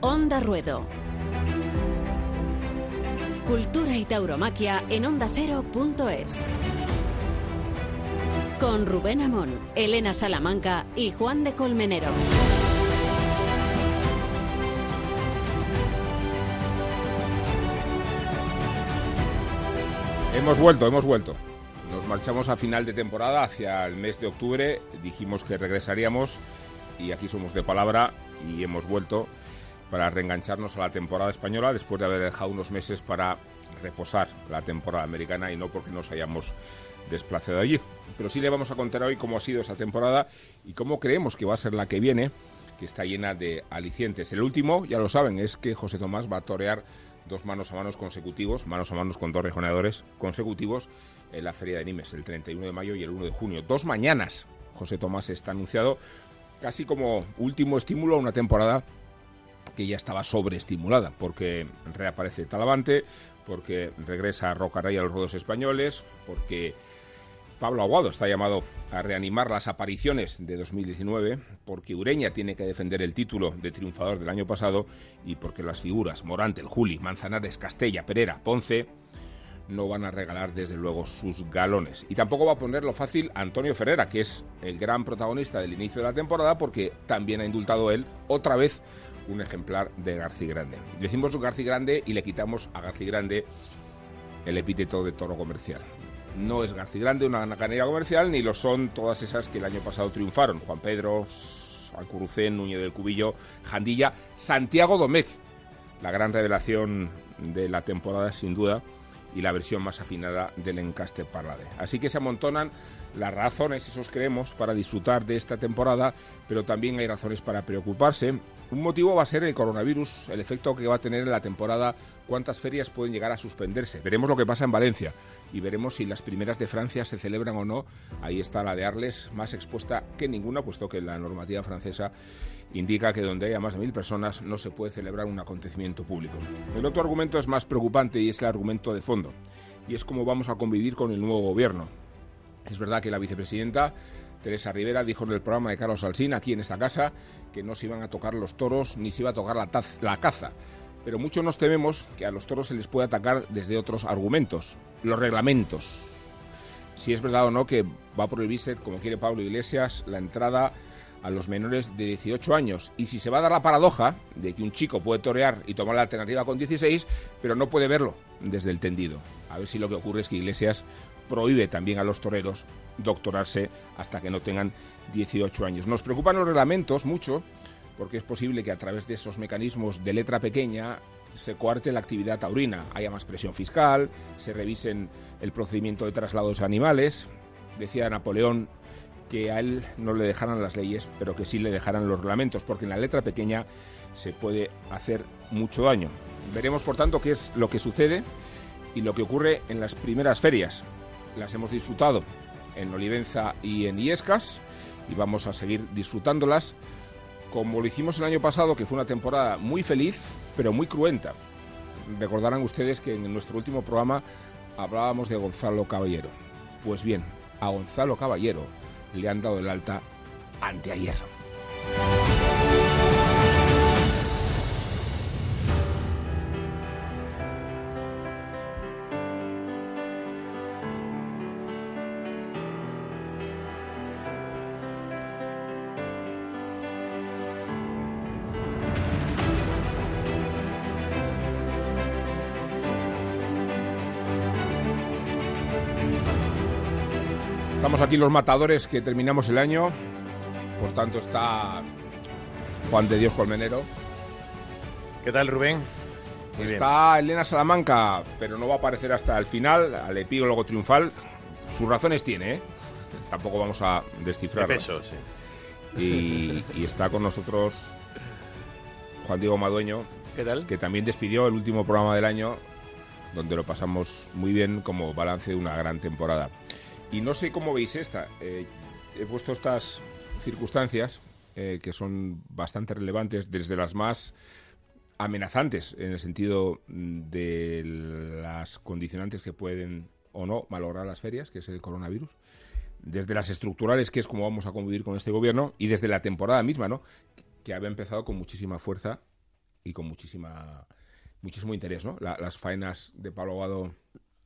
Onda Ruedo. Cultura y tauromaquia en ondacero.es. Con Rubén Amón, Elena Salamanca y Juan de Colmenero. Hemos vuelto, hemos vuelto. Marchamos a final de temporada, hacia el mes de octubre. Dijimos que regresaríamos y aquí somos de palabra y hemos vuelto para reengancharnos a la temporada española después de haber dejado unos meses para reposar la temporada americana y no porque nos hayamos desplazado allí. Pero sí le vamos a contar hoy cómo ha sido esa temporada y cómo creemos que va a ser la que viene, que está llena de alicientes. El último, ya lo saben, es que José Tomás va a torear dos manos a manos consecutivos, manos a manos con dos regionadores consecutivos en la Feria de Nimes, el 31 de mayo y el 1 de junio. Dos mañanas. José Tomás está anunciado casi como último estímulo a una temporada que ya estaba sobreestimulada, porque reaparece Talavante, porque regresa Rocaray a los rodos españoles, porque Pablo Aguado está llamado a reanimar las apariciones de 2019 porque Ureña tiene que defender el título de triunfador del año pasado y porque las figuras Morante, el Juli, Manzanares, Castella, Pereira, Ponce no van a regalar desde luego sus galones. Y tampoco va a ponerlo fácil Antonio Ferrera, que es el gran protagonista del inicio de la temporada porque también ha indultado él otra vez un ejemplar de García Grande. Decimos García Grande y le quitamos a García Grande el epíteto de toro comercial no es García Grande una ganadería comercial, ni lo son todas esas que el año pasado triunfaron. Juan Pedro, Alcurucén, Núñez del Cubillo, Jandilla, Santiago Domecq, la gran revelación de la temporada sin duda y la versión más afinada del encaste Parlade. Así que se amontonan las razones, esos creemos, para disfrutar de esta temporada, pero también hay razones para preocuparse. Un motivo va a ser el coronavirus, el efecto que va a tener en la temporada, cuántas ferias pueden llegar a suspenderse. Veremos lo que pasa en Valencia y veremos si las primeras de Francia se celebran o no. Ahí está la de Arles, más expuesta que ninguna, puesto que la normativa francesa indica que donde haya más de mil personas no se puede celebrar un acontecimiento público. El otro argumento es más preocupante y es el argumento de fondo, y es cómo vamos a convivir con el nuevo gobierno. Es verdad que la vicepresidenta Teresa Rivera dijo en el programa de Carlos Alsín, aquí en esta casa, que no se iban a tocar los toros ni se iba a tocar la, la caza pero muchos nos tememos que a los toros se les puede atacar desde otros argumentos, los reglamentos. Si es verdad o no que va a prohibirse, como quiere Pablo Iglesias, la entrada a los menores de 18 años. Y si se va a dar la paradoja de que un chico puede torear y tomar la alternativa con 16, pero no puede verlo desde el tendido. A ver si lo que ocurre es que Iglesias prohíbe también a los toreros doctorarse hasta que no tengan 18 años. Nos preocupan los reglamentos mucho porque es posible que a través de esos mecanismos de letra pequeña se coarte la actividad taurina, haya más presión fiscal, se revisen el procedimiento de traslados a animales. Decía Napoleón que a él no le dejaran las leyes, pero que sí le dejaran los reglamentos, porque en la letra pequeña se puede hacer mucho daño. Veremos, por tanto, qué es lo que sucede y lo que ocurre en las primeras ferias. Las hemos disfrutado en Olivenza y en Iescas y vamos a seguir disfrutándolas como lo hicimos el año pasado, que fue una temporada muy feliz, pero muy cruenta. Recordarán ustedes que en nuestro último programa hablábamos de Gonzalo Caballero. Pues bien, a Gonzalo Caballero le han dado el alta anteayer. Aquí los matadores que terminamos el año. Por tanto está Juan de Dios Colmenero. ¿Qué tal, Rubén? está Elena Salamanca, pero no va a aparecer hasta el final, al epílogo triunfal. Sus razones tiene, ¿eh? Tampoco vamos a descifrar. Y, y, está con nosotros Juan Diego Madueño. ¿Qué tal? Que también despidió el último programa del año, donde lo pasamos muy bien como balance de una gran temporada. Y no sé cómo veis esta. Eh, he puesto estas circunstancias eh, que son bastante relevantes, desde las más amenazantes en el sentido mm, de las condicionantes que pueden o no malograr las ferias, que es el coronavirus, desde las estructurales, que es como vamos a convivir con este gobierno, y desde la temporada misma, ¿no? Que había empezado con muchísima fuerza y con muchísima muchísimo interés, ¿no? las faenas de Pablo Aguado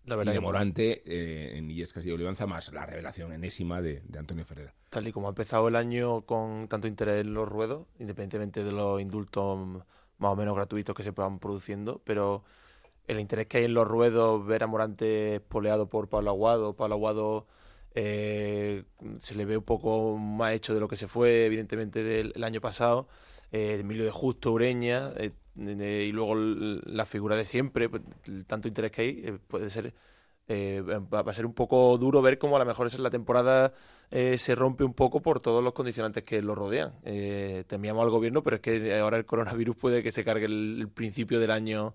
la verdad y de Morante eh, en Illescas y Olivanza, más la revelación enésima de, Antonio Ferreira. Tal y como ha empezado el año con tanto interés en los ruedos, independientemente de los indultos más o menos gratuitos que se puedan produciendo, pero el interés que hay en los ruedos, ver a Morante espoleado por Pablo Aguado, Pablo Aguado eh, se le ve un poco más hecho de lo que se fue, evidentemente, del año pasado. Eh, Emilio de Justo, Ureña, eh, y luego la figura de siempre, pues, tanto interés que hay, puede ser. va a ser un poco duro ver cómo a lo mejor esa la temporada se rompe un poco por todos los condicionantes que lo rodean. temíamos al gobierno, pero es que ahora el coronavirus puede que se cargue el principio del año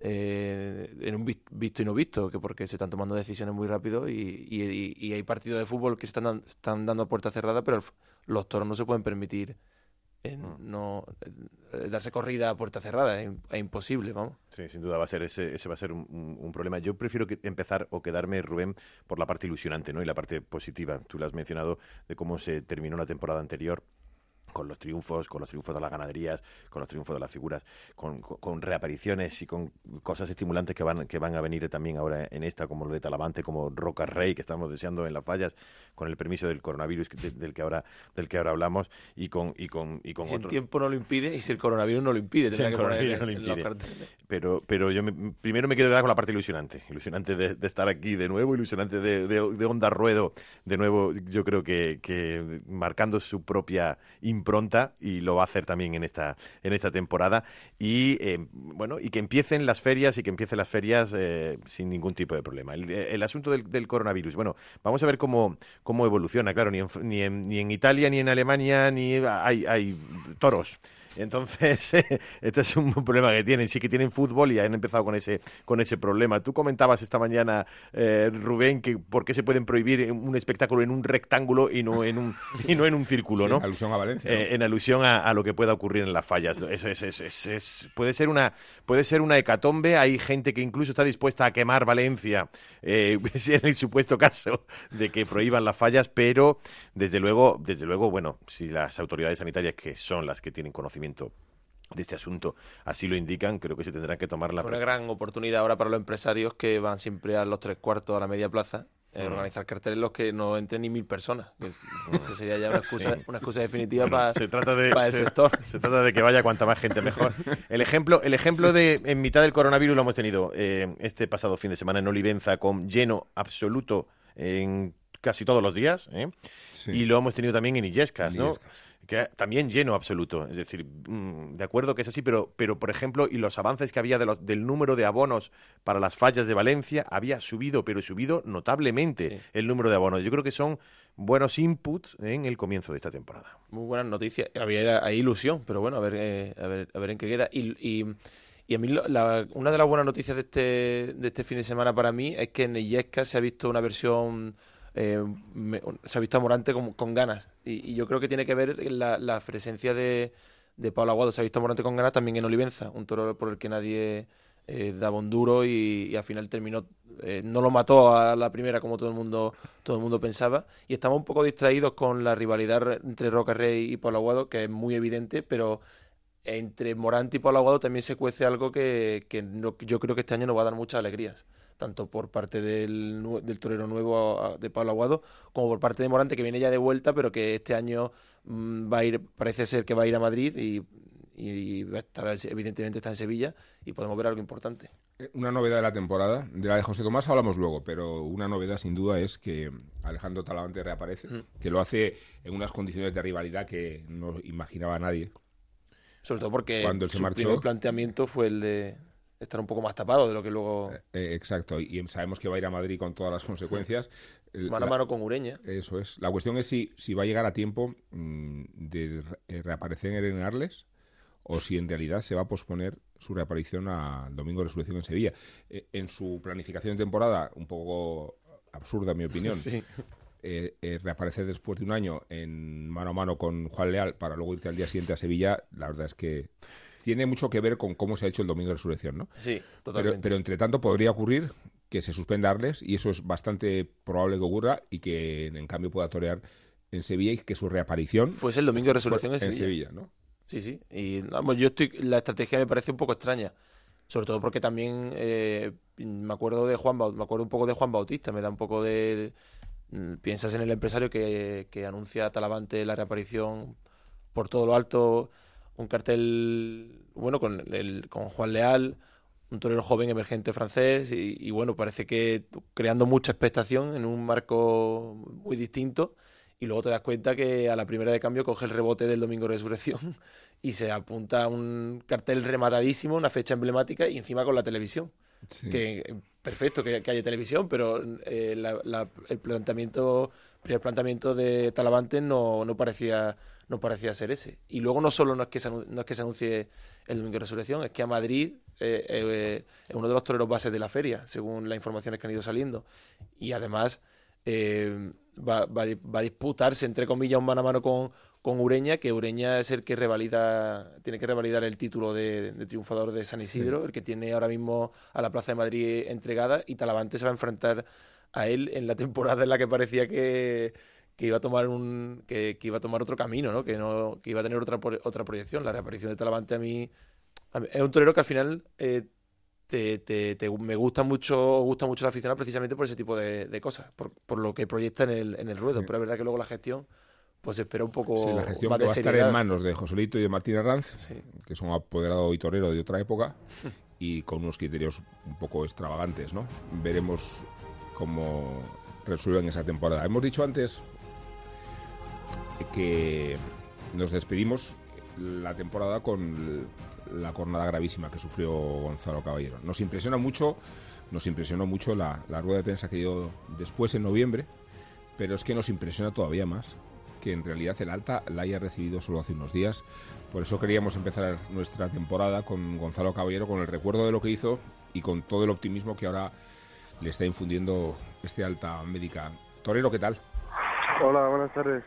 eh, en un visto y no visto, que porque se están tomando decisiones muy rápido y, hay partidos de fútbol que se están, están dando a puerta cerrada, pero los toros no se pueden permitir. No eh, darse corrida a puerta cerrada, es, imposible, vamos. Sí, sin duda va a ser ese, ese va a ser un, problema. Yo prefiero que empezar o quedarme, Rubén, por la parte ilusionante, ¿no? Y la parte positiva. Tú lo has mencionado de cómo se terminó la temporada anterior con los triunfos, con los triunfos de las ganaderías, con los triunfos de las figuras, con, reapariciones y con cosas estimulantes que van, que van a venir también ahora en esta, como lo de Talavante, como Roca Rey, que estamos deseando en las fallas, con el permiso del coronavirus del que ahora, del que ahora hablamos, y con, y con, y con si el tiempo no lo impide y si el coronavirus no lo impide, si el coronavirus no lo impide. Pero, pero yo primero me quedo con la parte ilusionante, ilusionante de, estar aquí de nuevo, ilusionante de, de, Onda Ruedo, de nuevo, yo creo que, que marcando su propia impronta y lo va a hacer también en esta, en esta temporada. Y eh, bueno, y que empiecen las ferias y que empiecen las ferias eh, sin ningún tipo de problema. El, asunto del, coronavirus, bueno, vamos a ver cómo, cómo evoluciona. Claro, ni en, ni, en, ni en Italia ni en Alemania ni hay, hay toros. Entonces, este es un problema que tienen. Sí que tienen fútbol y han empezado con ese, con ese problema. Tú comentabas esta mañana, eh, Rubén, que por qué se pueden prohibir un espectáculo en un rectángulo y no en un, y no en un círculo, ¿no? En alusión a Valencia. Eh, en alusión a, lo que pueda ocurrir en las fallas. Eso es, es, puede, ser una, puede ser una hecatombe. Hay gente que incluso está dispuesta a quemar Valencia eh, en el supuesto caso de que prohíban las fallas, pero desde luego, desde luego, bueno, si las autoridades sanitarias, que son las que tienen conocimiento de este asunto así lo indican, creo que se tendrá que tomar la... Una gran oportunidad ahora para los empresarios que van siempre a los tres cuartos a la media plaza eh, organizar carteles en los que no entren ni mil personas. eso sería ya una excusa, una excusa definitiva para, se trata de, el sector. Se trata de que vaya cuanta más gente mejor. El ejemplo, el ejemplo de en mitad del coronavirus lo hemos tenido eh, este pasado fin de semana en Olivenza con lleno absoluto en casi todos los días. ¿eh? Y lo hemos tenido también en Illescas, ¿no? Que también lleno absoluto. Es decir, mm, de acuerdo que es así, pero, pero por ejemplo, y los avances que había de los, del número de abonos para las fallas de Valencia, había subido, pero subido notablemente el número de abonos. Yo creo que son buenos inputs en el comienzo de esta temporada. Muy buenas noticias. Había ahí ilusión, pero bueno, a ver, eh, a ver, a ver en qué queda. Y, y, y a mí una de las buenas noticias de este, de este fin de semana para mí es que en Illesca se ha visto una versión eh, se ha visto a Morante con, con ganas. Y, yo creo que tiene que ver la, presencia de, de Aguado. Se ha visto Morante con ganas también en Olivenza, un toro por el que nadie eh, daba un duro y, al final terminó, eh, no lo mató a la primera como todo el mundo todo el mundo pensaba. Y estamos un poco distraídos con la rivalidad entre Roca Rey y Pablo Aguado, que es muy evidente, pero entre Morante y Pablo Aguado también se cuece algo que, que yo creo que este año nos va a dar muchas alegrías tanto por parte del, del torero nuevo de Pablo Aguado, como por parte de Morante, que viene ya de vuelta, pero que este año mm, va a ir, parece ser que va a ir a Madrid y, evidentemente está en Sevilla y podemos ver algo importante. Eh, una novedad de la temporada, de la de José Tomás hablamos luego, pero una novedad sin duda es que Alejandro Talavante reaparece, que lo hace en unas condiciones de rivalidad que no imaginaba nadie. Sobre todo porque Cuando su primer planteamiento fue el de estar un poco más tapado de lo que luego. Eh, eh, exacto, y sabemos que va a ir a Madrid con todas las consecuencias. Mano a mano con Ureña. Eso es. La cuestión es si, si va a llegar a tiempo mm, de eh, reaparecer en Arles o si en realidad se va a posponer su reaparición al domingo de resurrección en Sevilla. en su planificación de temporada, un poco absurda en mi opinión, reaparecer después de un año en mano a mano con Juan Leal para luego irte al día siguiente a Sevilla, la verdad es que tiene mucho que ver con cómo se ha hecho el domingo de resurrección, ¿no? Sí, totalmente. Pero, entre tanto podría ocurrir que se suspendarles y eso es bastante probable que ocurra y que en cambio pueda torear en Sevilla y que su reaparición fuese el domingo de resurrección en, Sevilla. ¿no? Sí, sí. Y vamos, yo estoy, la estrategia me parece un poco extraña. Sobre todo porque también eh, me acuerdo de Juan me acuerdo un poco de Juan Bautista, me da un poco de, mm, piensas en el empresario que, que anuncia Talavante la reaparición por todo lo alto, un cartel bueno con el, con Juan Leal, un torero joven emergente francés y, bueno, parece que creando mucha expectación en un marco muy distinto y luego te das cuenta que a la primera de cambio coge el rebote del Domingo de Resurrección y se apunta a un cartel rematadísimo, una fecha emblemática y encima con la televisión. Que perfecto que, haya televisión, pero eh, el planteamiento, primer planteamiento de Talavante no, no parecía no parecía ser ese. Y luego no solo no es que se, no es que se anuncie el domingo de resurrección, es que a Madrid eh, eh, es uno de los toreros bases de la feria, según las informaciones que han ido saliendo. Y además eh, va, va, a disputarse, entre comillas, un mano a mano con, con Ureña, que Ureña es el que revalida, tiene que revalidar el título de, triunfador de San Isidro, el que tiene ahora mismo a la Plaza de Madrid entregada, y Talavante se va a enfrentar a él en la temporada en la que parecía que que iba a tomar un que, iba a tomar otro camino, ¿no? Que no que iba a tener otra otra proyección. La reaparición de Talavante a mí, es un torero que al final eh, te, te, me gusta mucho gusta mucho la afición precisamente por ese tipo de, cosas, por, por, lo que proyecta en el, en el ruedo. Pero es verdad que luego la gestión pues espera un poco sí, la gestión va a estar en manos de Joselito y de Martín Arranz, que son apoderado y torero de otra época y con unos criterios un poco extravagantes, ¿no? Veremos cómo resuelven esa temporada. Hemos dicho antes que nos despedimos la temporada con la jornada gravísima que sufrió Gonzalo Caballero. Nos impresiona mucho, nos impresionó mucho la, rueda de prensa que dio después en noviembre, pero es que nos impresiona todavía más que en realidad el alta la haya recibido solo hace unos días. Por eso queríamos empezar nuestra temporada con Gonzalo Caballero, con el recuerdo de lo que hizo y con todo el optimismo que ahora le está infundiendo este alta médica. Torero, ¿qué tal? Hola, buenas tardes.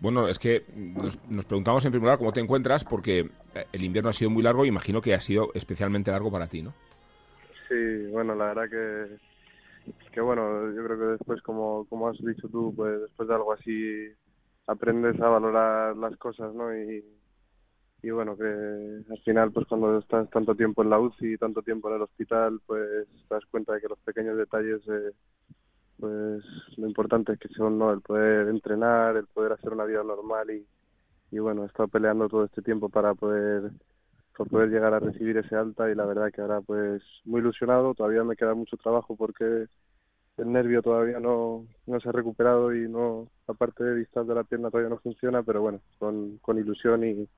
Bueno, es que nos, preguntamos en primer lugar cómo te encuentras, porque eh, el invierno ha sido muy largo y imagino que ha sido especialmente largo para ti, ¿no? Sí, bueno, la verdad que, que bueno, yo creo que después, como, como has dicho tú, pues después de algo así aprendes a valorar las cosas, ¿no? Y, y bueno, que al final, pues cuando estás tanto tiempo en la UCI, y tanto tiempo en el hospital, pues te das cuenta de que los pequeños detalles... Eh, pues lo importante es que son ¿no? el poder entrenar, el poder hacer una vida normal y, y bueno, he estado peleando todo este tiempo para poder por poder llegar a recibir ese alta y la verdad que ahora pues muy ilusionado, todavía me queda mucho trabajo porque el nervio todavía no, no se ha recuperado y no la parte de distal de la pierna todavía no funciona, pero bueno, con, con ilusión y,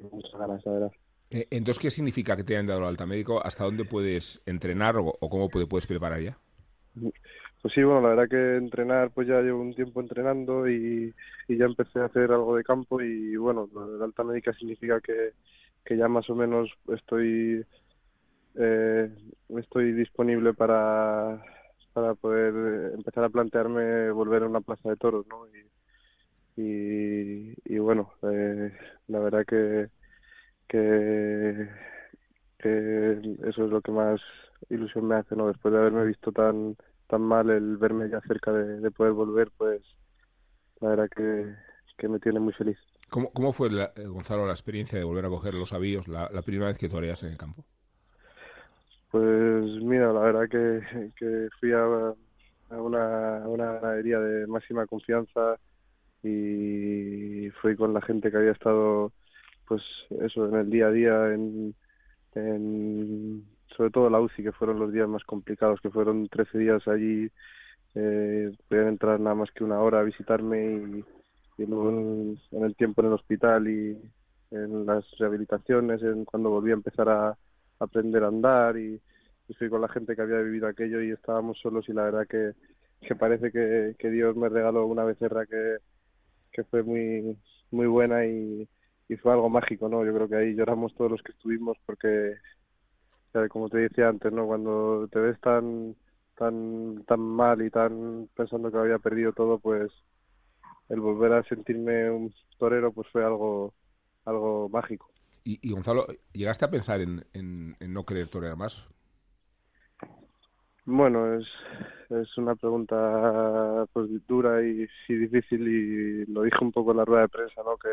muchas ganas, la verdad. Eh, entonces, ¿qué significa que te hayan dado el alta médico? ¿Hasta dónde puedes entrenar o, o cómo puedes preparar ya? Pues sí, bueno, la verdad que entrenar, pues ya llevo un tiempo entrenando y, ya empecé a hacer algo de campo y bueno, la alta médica significa que, que ya más o menos estoy eh, estoy disponible para, para poder empezar a plantearme volver a una plaza de toros, ¿no? Y, y, bueno, eh, la verdad que, que, que eso es lo que más ilusión me hace, ¿no? Después de haberme visto tan tan mal el verme ya cerca de, poder volver, pues la verdad que, me tiene muy feliz. ¿Cómo, cómo fue, eh, Gonzalo, la experiencia de volver a coger los avíos la, primera vez que toreas en el campo? Pues mira, la verdad que, que fui a, una, una ganadería de máxima confianza y fui con la gente que había estado, pues eso, en el día a día, en, en sobre todo la UCI, que fueron los días más complicados, que fueron 13 días allí, eh, entrar nada más que una hora a visitarme y, luego en, el tiempo en el hospital y en las rehabilitaciones, en cuando volví a empezar a, aprender a andar y, fui con la gente que había vivido aquello y estábamos solos y la verdad que, parece que, que Dios me regaló una becerra que, que fue muy muy buena y, y fue algo mágico, ¿no? Yo creo que ahí lloramos todos los que estuvimos porque como te decía antes, ¿no? Cuando te ves tan tan tan mal y tan pensando que había perdido todo, pues el volver a sentirme un torero pues fue algo algo mágico. Y, Gonzalo, ¿llegaste a pensar en, en, no querer torear más? Bueno, es, es una pregunta pues dura y, difícil y lo dije un poco en la rueda de prensa, ¿no? Que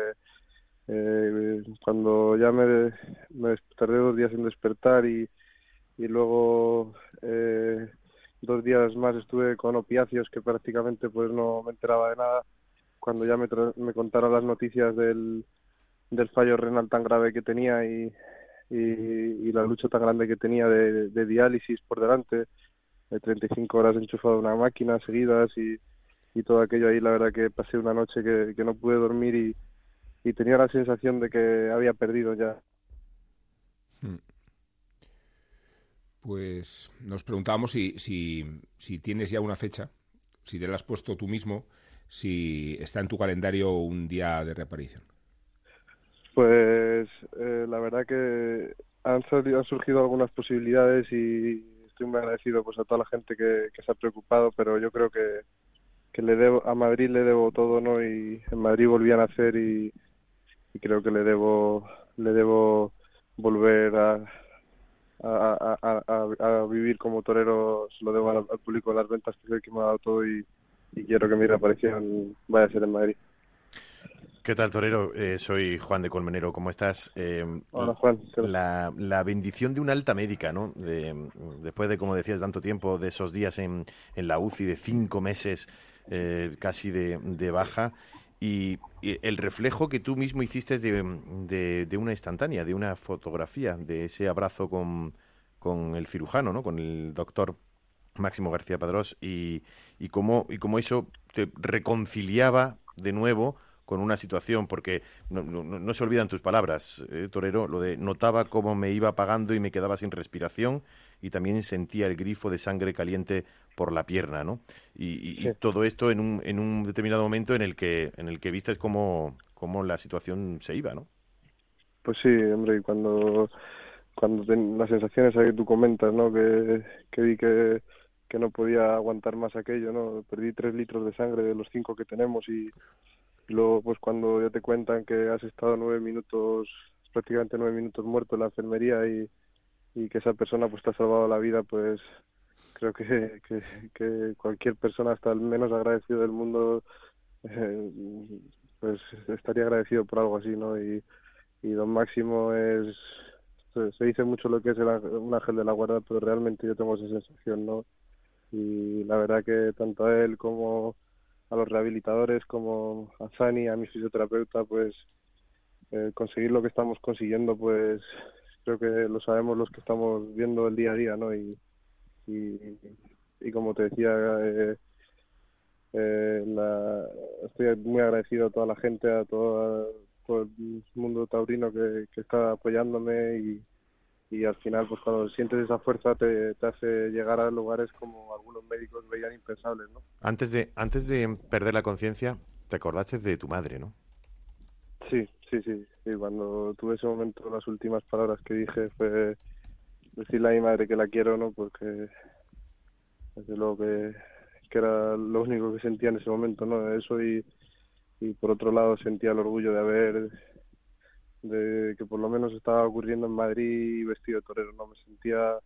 eh, cuando ya me, me tardé dos días en despertar y, y luego eh, dos días más estuve con opiáceos que prácticamente pues no me enteraba de nada. Cuando ya me, me contaron las noticias del, del fallo renal tan grave que tenía y, y, la lucha tan grande que tenía de, de diálisis por delante de 35 horas enchufado a una máquina seguidas y, y todo aquello ahí la verdad que pasé una noche que, que no pude dormir y, y tenía la sensación de que había perdido ya. Hmm. Pues nos preguntábamos si, si, si, tienes ya una fecha, si te la has puesto tú mismo, si está en tu calendario un día de reaparición. Pues eh, la verdad que han, han surgido algunas posibilidades y estoy muy agradecido pues a toda la gente que, que se ha preocupado, pero yo creo que, que le debo a Madrid le debo todo, ¿no? Y en Madrid volví a nacer y, y creo que le debo le debo volver a, a, a, a vivir como torero, lo debo al, público de las ventas que me ha dado todo y, quiero que mi reaparición vaya a ser en Madrid. ¿Qué tal, Torero? Eh, soy Juan de Colmenero. ¿Cómo estás? Eh, Hola, Juan. La, la, bendición de una alta médica, ¿no? De, después de, como decías, tanto tiempo, de esos días en, en la UCI, de cinco meses eh, casi de, de baja, y, el reflejo que tú mismo hiciste de, de, una instantánea, de una fotografía, de ese abrazo con, con el cirujano, ¿no? con el doctor Máximo García Padrós, y, y, cómo, y cómo eso te reconciliaba de nuevo con una situación, porque no, no, se olvidan tus palabras, eh, Torero, lo de notaba cómo me iba apagando y me quedaba sin respiración y también sentía el grifo de sangre caliente por la pierna, ¿no? Y, todo esto en un, en un determinado momento en el que en el que viste cómo, cómo la situación se iba, ¿no? Pues sí, hombre, y cuando cuando las sensaciones que tú comentas, ¿no? Que, que vi que, que no podía aguantar más aquello, ¿no? Perdí tres litros de sangre de los cinco que tenemos y, luego pues cuando ya te cuentan que has estado nueve minutos, prácticamente nueve minutos muerto en la enfermería y, y que esa persona pues te ha salvado la vida, pues creo que, que, cualquier persona, hasta el menos agradecido del mundo, eh, pues estaría agradecido por algo así, ¿no? Y, y don Máximo es, se, dice mucho lo que es un ángel de la guarda, pero realmente yo tengo esa sensación, ¿no? Y la verdad que tanto a él como a los rehabilitadores, como a Sani, a mi fisioterapeuta, pues eh, conseguir lo que estamos consiguiendo, pues creo que lo sabemos los que estamos viendo el día a día, ¿no? Y, y, como te decía, eh, eh, estoy muy agradecido a toda la gente, a todo, el mundo taurino que, está apoyándome y, y al final pues cuando sientes esa fuerza te, te, hace llegar a lugares como algunos médicos veían impensables ¿no? antes de antes de perder la conciencia te acordaste de tu madre ¿no? sí sí sí sí cuando tuve ese momento las últimas palabras que dije fue decirle a mi madre que la quiero, ¿no? Porque desde luego que, que era lo único que sentía en ese momento, ¿no? Eso y, y por otro lado sentía el orgullo de haber de que por lo menos estaba ocurriendo en Madrid vestido de torero, ¿no? Me sentía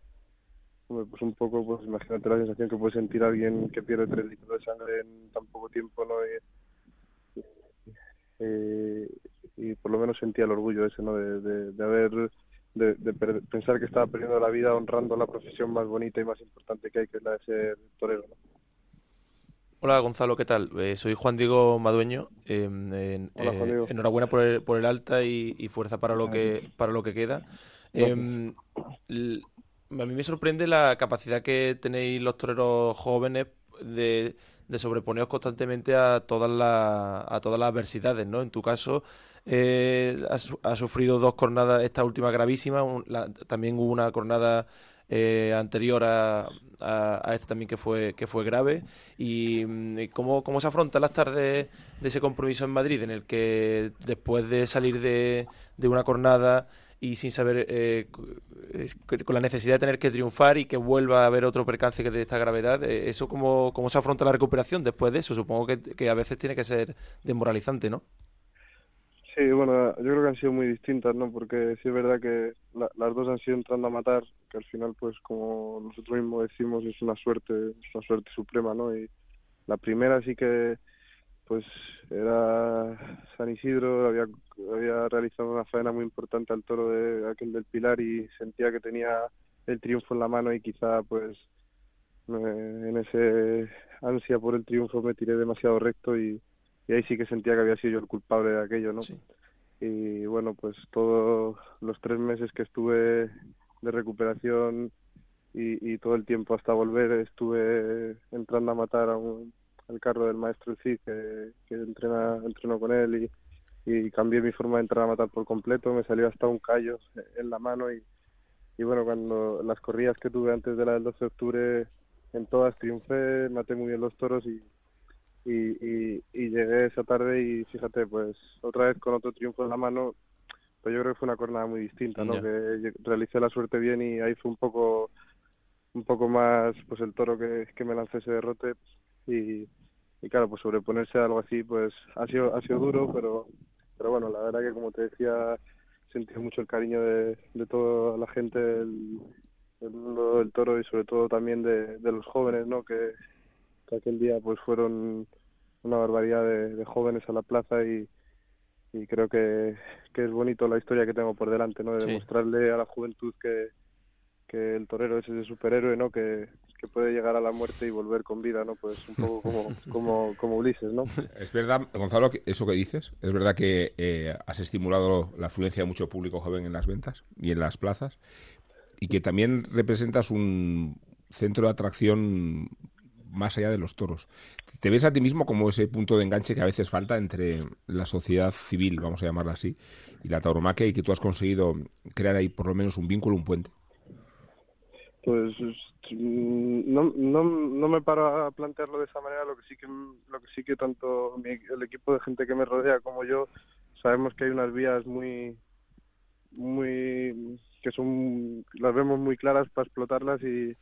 pues un poco, pues imagínate la sensación que puede sentir alguien que pierde tres litros de sangre en tan poco tiempo, ¿no? Y, eh, por lo menos sentía el orgullo ese, ¿no? de, de haber de, pensar que estaba perdiendo la vida honrando la profesión más bonita y más importante que hay, que es la de ser torero. Hola Gonzalo, ¿qué tal? Eh, soy Juan Diego Madueño. Em, Hola, Juan eh, enhorabuena por el, por el alta y, fuerza para lo que para lo que queda. Em, a mí me sorprende la capacidad que tenéis los toreros jóvenes de, de sobreponeros constantemente a todas las a todas las adversidades, ¿no? En tu caso, eh, ha, sufrido dos jornadas, esta última gravísima, también hubo una jornada eh, anterior a, a, esta también que fue que fue grave y, mm, cómo, cómo se afrontan las tardes de ese compromiso en Madrid en el que después de salir de, de una jornada y sin saber eh, con la necesidad de tener que triunfar y que vuelva a haber otro percance de esta gravedad eh, eso cómo, cómo se afronta la recuperación después de eso supongo que, que a veces tiene que ser desmoralizante ¿no? Sí, bueno, yo creo que han sido muy distintas, ¿no? Porque sí es verdad que las dos han sido entrando a matar, que al final, pues como nosotros mismos decimos, es una suerte, es una suerte suprema, ¿no? Y la primera sí que, pues era San Isidro, había, había realizado una faena muy importante al toro de aquel del Pilar y sentía que tenía el triunfo en la mano y quizá, pues, en ese ansia por el triunfo me tiré demasiado recto y y ahí sí que sentía que había sido yo el culpable de aquello, ¿no? Y bueno, pues todos los tres meses que estuve de recuperación y, todo el tiempo hasta volver estuve entrando a matar a un, al carro del maestro Cid que, que entrena, entrenó con él y, y cambié mi forma de entrar a matar por completo, me salió hasta un callo en la mano y, y bueno, cuando las corridas que tuve antes de la del 12 de octubre, en todas triunfé, maté muy bien los toros y, y, y, llegué esa tarde y fíjate, pues otra vez con otro triunfo en la mano, pues yo creo que fue una jornada muy distinta, ¿no? Que realicé la suerte bien y ahí fue un poco un poco más pues el toro que, que me lancé ese derrote y, y claro, pues sobreponerse a algo así pues ha sido ha sido duro, pero pero bueno, la verdad que como te decía, sentí mucho el cariño de, de toda la gente del, mundo del toro y sobre todo también de, de los jóvenes, ¿no? Que, aquel día pues fueron una barbaridad de, jóvenes a la plaza y, y creo que, que, es bonito la historia que tengo por delante, ¿no? De demostrarle a la juventud que, que el torero es ese superhéroe, ¿no? Que, que puede llegar a la muerte y volver con vida, ¿no? Pues un poco como, como, como Ulises, ¿no? Es verdad, Gonzalo, eso que dices, es verdad que eh, has estimulado la afluencia de mucho público joven en las ventas y en las plazas y que también representas un centro de atracción más allá de los toros. ¿Te ves a ti mismo como ese punto de enganche que a veces falta entre la sociedad civil, vamos a llamarla así, y la tauromaquia y que tú has conseguido crear ahí por lo menos un vínculo, un puente? Pues mm, no, no, me paro a plantearlo de esa manera, lo que sí que, lo que, sí que tanto el equipo de gente que me rodea como yo sabemos que hay unas vías muy muy que son las vemos muy claras para explotarlas y,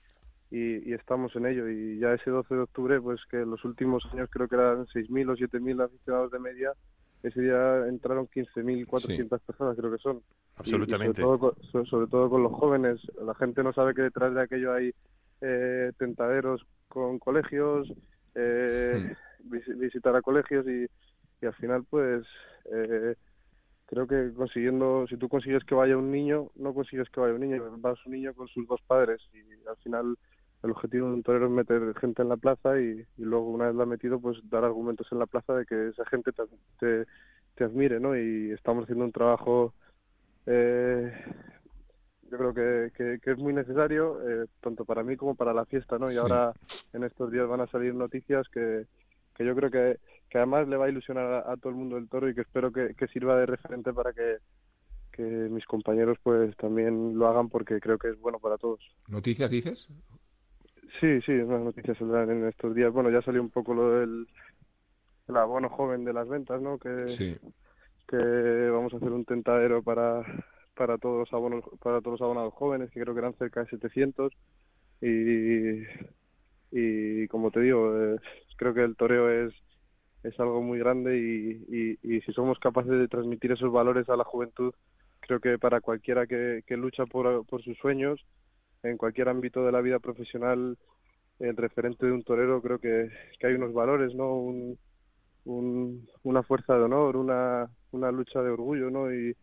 y, estamos en ello. Y ya ese 12 de octubre, pues que en los últimos años creo que eran 6.000 o 7.000 aficionados de media, ese día entraron 15.400 personas, creo que son. Absolutamente. sobre, todo, con los jóvenes. La gente no sabe que detrás de aquello hay eh, tentaderos con colegios, eh, hmm. visitar a colegios y, y al final, pues. Eh, creo que consiguiendo, si tú consigues que vaya un niño, no consigues que vaya un niño, vas un niño con sus dos padres y al final el objetivo de un torero es meter gente en la plaza y, luego una vez la ha metido pues dar argumentos en la plaza de que esa gente te, te, admire no y estamos haciendo un trabajo eh, yo creo que, que, es muy necesario eh, tanto para mí como para la fiesta no y ahora en estos días van a salir noticias que, que yo creo que, que además le va a ilusionar a, todo el mundo del toro y que espero que, que sirva de referente para que que mis compañeros pues también lo hagan porque creo que es bueno para todos. ¿Noticias dices? Sí, sí, unas noticias saldrán en estos días. Bueno, ya salió un poco lo del el abono joven de las ventas, ¿no? Que, que vamos a hacer un tentadero para, para todos los abonos para todos los abonados jóvenes, que creo que eran cerca de 700 y y como te digo, eh, creo que el toreo es es algo muy grande y, y, y, si somos capaces de transmitir esos valores a la juventud, creo que para cualquiera que, que lucha por, por sus sueños en cualquier ámbito de la vida profesional el referente de un torero creo que, que hay unos valores no un, una fuerza de honor una, una lucha de orgullo no y,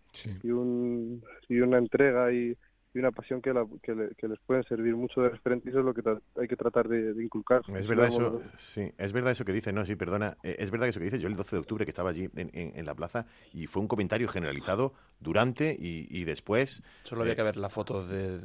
y, un, y una entrega y, y una pasión que, que, les pueden servir mucho de referente y eso es lo que hay que tratar de, inculcar. Es verdad eso, sí, es verdad eso que dice, no, sí, perdona, eh, es verdad eso que dice, yo el 12 de octubre que estaba allí en, en, la plaza y fue un comentario generalizado durante y, después. Solo había eh, que ver las fotos de,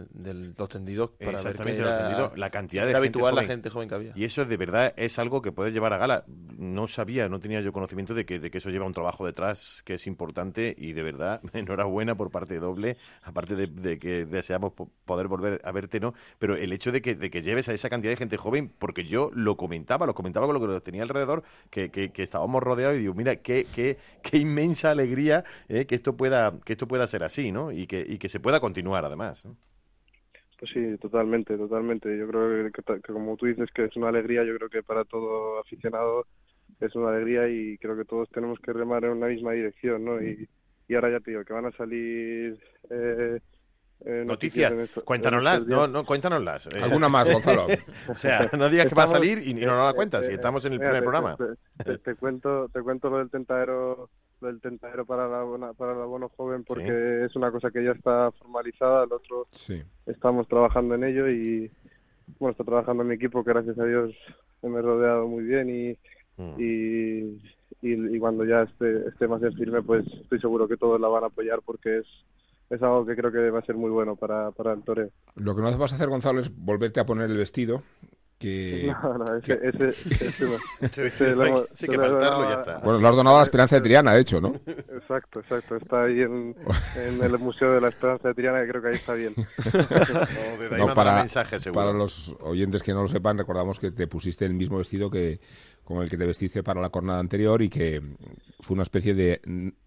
los tendidos para exactamente, ver tendidos, la cantidad de habitual gente la gente joven que había. Y eso de verdad es algo que puedes llevar a gala. No sabía, no tenía yo conocimiento de que, de que eso lleva un trabajo detrás que es importante y de verdad, enhorabuena por parte doble, aparte de, que deseamos poder volver a verte, ¿no? Pero el hecho de que, de que lleves a esa cantidad de gente joven, porque yo lo comentaba, lo comentaba con lo que tenía alrededor, que, que, estábamos rodeados y digo, mira, qué, qué, qué inmensa alegría eh, que esto pueda que esto pueda ser así, ¿no? Y que, y que se pueda continuar además. Pues sí, totalmente, totalmente. Yo creo que, como tú dices que es una alegría, yo creo que para todo aficionado es una alegría y creo que todos tenemos que remar en una misma dirección, ¿no? Y, y ahora ya te digo que van a salir eh, eh, noticias, cuéntanoslas, no, no, cuéntanoslas. Eh. Alguna más, Gonzalo. o sea, no digas que va a salir y, no nos la cuentas, si estamos en el primer programa. Te, cuento, te cuento lo del tentadero, lo del tentadero para la para el abono joven porque es una cosa que ya está formalizada, el otro estamos trabajando en ello y bueno, está trabajando en mi equipo que gracias a Dios me he rodeado muy bien y, mm. y, y, cuando ya esté, esté más en firme pues estoy seguro que todos la van a apoyar porque es es algo que creo que va a ser muy bueno para, para el toreo. Lo que no vas a hacer, Gonzalo, es volverte a poner el vestido que... No, no, ese, ese, ese, sí, que faltarlo ya está. Bueno, lo has donado a la Esperanza de Triana, de hecho, ¿no? Exacto, exacto. Está ahí en, en el Museo de la Esperanza de Triana, que creo que ahí está bien. no, para, mensaje, para los oyentes que no lo sepan, recordamos que te pusiste el mismo vestido que con el que te vestiste para la jornada anterior y que fue una especie de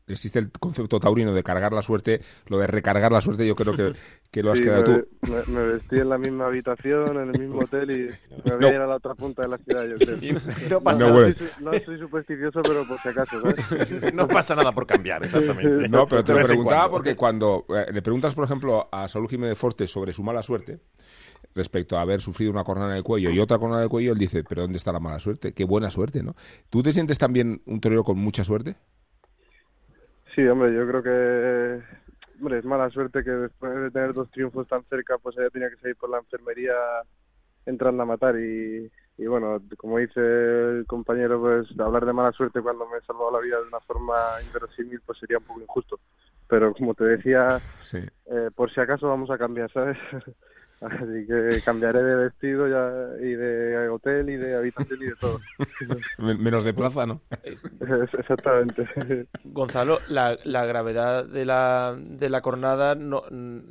existe el concepto taurino de cargar la suerte, lo de recargar la suerte yo creo que, que lo has quedado tú. Me, vestí en la misma habitación, en el mismo hotel y me voy a ir a la otra punta de la ciudad, yo creo. No, pasa no, no, soy, supersticioso, pero por si acaso, No pasa nada por cambiar, exactamente. No, pero te lo preguntaba porque cuando eh, le preguntas, por ejemplo, a Saúl Jiménez Forte sobre su mala suerte, respecto a haber sufrido una cornada en el cuello y otra cornada en el cuello, él dice, pero ¿dónde está la mala suerte? Qué buena suerte, ¿no? ¿Tú te sientes también un torero con mucha suerte? Sí, hombre, yo creo que hombre, es mala suerte que después de tener dos triunfos tan cerca, pues ella tenía que salir por la enfermería entrando a matar y, y bueno, como dice el compañero, pues hablar de mala suerte cuando me he salvado la vida de una forma inverosímil, pues sería un poco injusto. Pero como te decía, eh, por si acaso vamos a cambiar, ¿sabes? Así que cambiaré de vestido ya, y de hotel y de habitación y de todo. Menos de plaza, ¿no? Exactamente. Gonzalo, la, la gravedad de la, de la cornada no,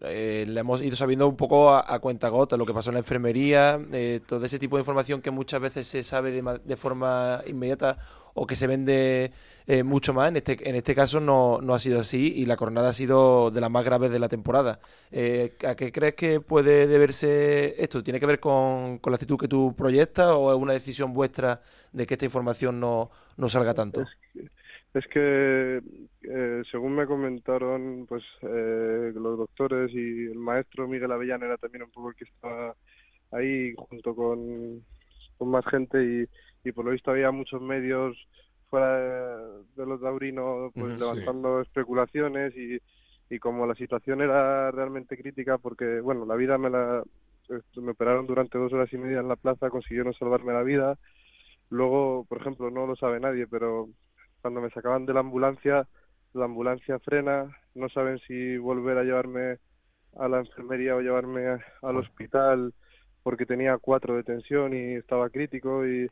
eh, la hemos ido sabiendo un poco a, cuenta gota, lo que pasó en la enfermería, eh, todo ese tipo de información que muchas veces se sabe de, de forma inmediata o que se vende eh, mucho más. En este, en este caso no, no ha sido así y la jornada ha sido de las más graves de la temporada. Eh, ¿A qué crees que puede deberse esto? ¿Tiene que ver con, con, la actitud que tú proyectas o es una decisión vuestra de que esta información no, no salga tanto? Es que, eh, según me comentaron, pues los doctores y el maestro Miguel Avellán era también un poco el que estaba ahí junto con, con más gente y y por lo visto había muchos medios fuera de, los taurinos pues levantando especulaciones y, y como la situación era realmente crítica porque bueno la vida me la me operaron durante dos horas y media en la plaza consiguieron salvarme la vida. Luego por ejemplo no lo sabe nadie pero cuando me sacaban de la ambulancia la ambulancia frena no saben si volver a llevarme a la enfermería o llevarme al hospital porque tenía cuatro de tensión y estaba crítico y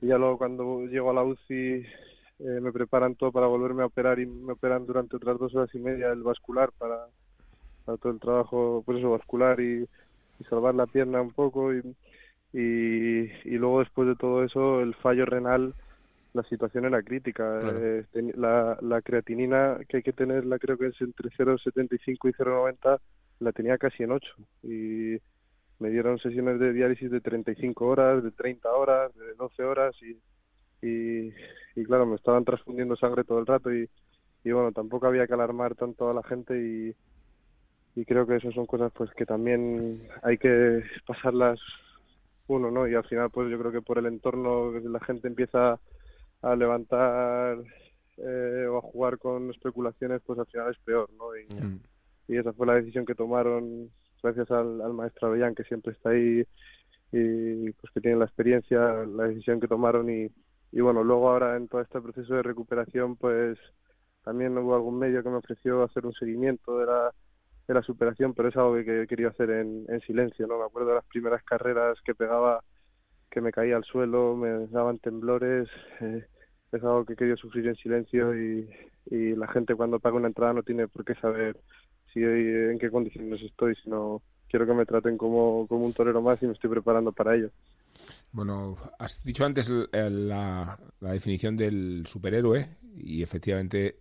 y ya luego cuando llego a la UCI eh, me preparan todo para volverme a operar y me operan durante otras dos horas y media el vascular para, todo el trabajo pues eso vascular y, salvar la pierna un poco y, y, luego después de todo eso el fallo renal la situación era crítica. Eh, la, la creatinina que hay que tener la creo que es entre 0,75 y 0,90 la tenía casi en 8 y me dieron sesiones de diálisis de 35 horas, de 30 horas, de 12 horas y, y, claro, me estaban transfundiendo sangre todo el rato y, y bueno, tampoco había que alarmar tanto a la gente y, y creo que esas son cosas pues que también hay que pasarlas uno, ¿no? Y al final pues yo creo que por el entorno la gente empieza a levantar eh, o a jugar con especulaciones pues al final es peor, ¿no? Y, y esa fue la decisión que tomaron gracias al, maestro Avellán que siempre está ahí y pues que tiene la experiencia, la decisión que tomaron y, y bueno, luego ahora en todo este proceso de recuperación pues también hubo algún medio que me ofreció hacer un seguimiento de la, de la superación, pero es algo que he querido hacer en, en silencio, ¿no? Me acuerdo de las primeras carreras que pegaba, que me caía al suelo, me daban temblores, eh, es algo que querido sufrir en silencio y, y la gente cuando paga una entrada no tiene por qué saber si en qué condiciones estoy, sino quiero que me traten como, como un torero más y me estoy preparando para ello. Bueno, has dicho antes la, definición del superhéroe y efectivamente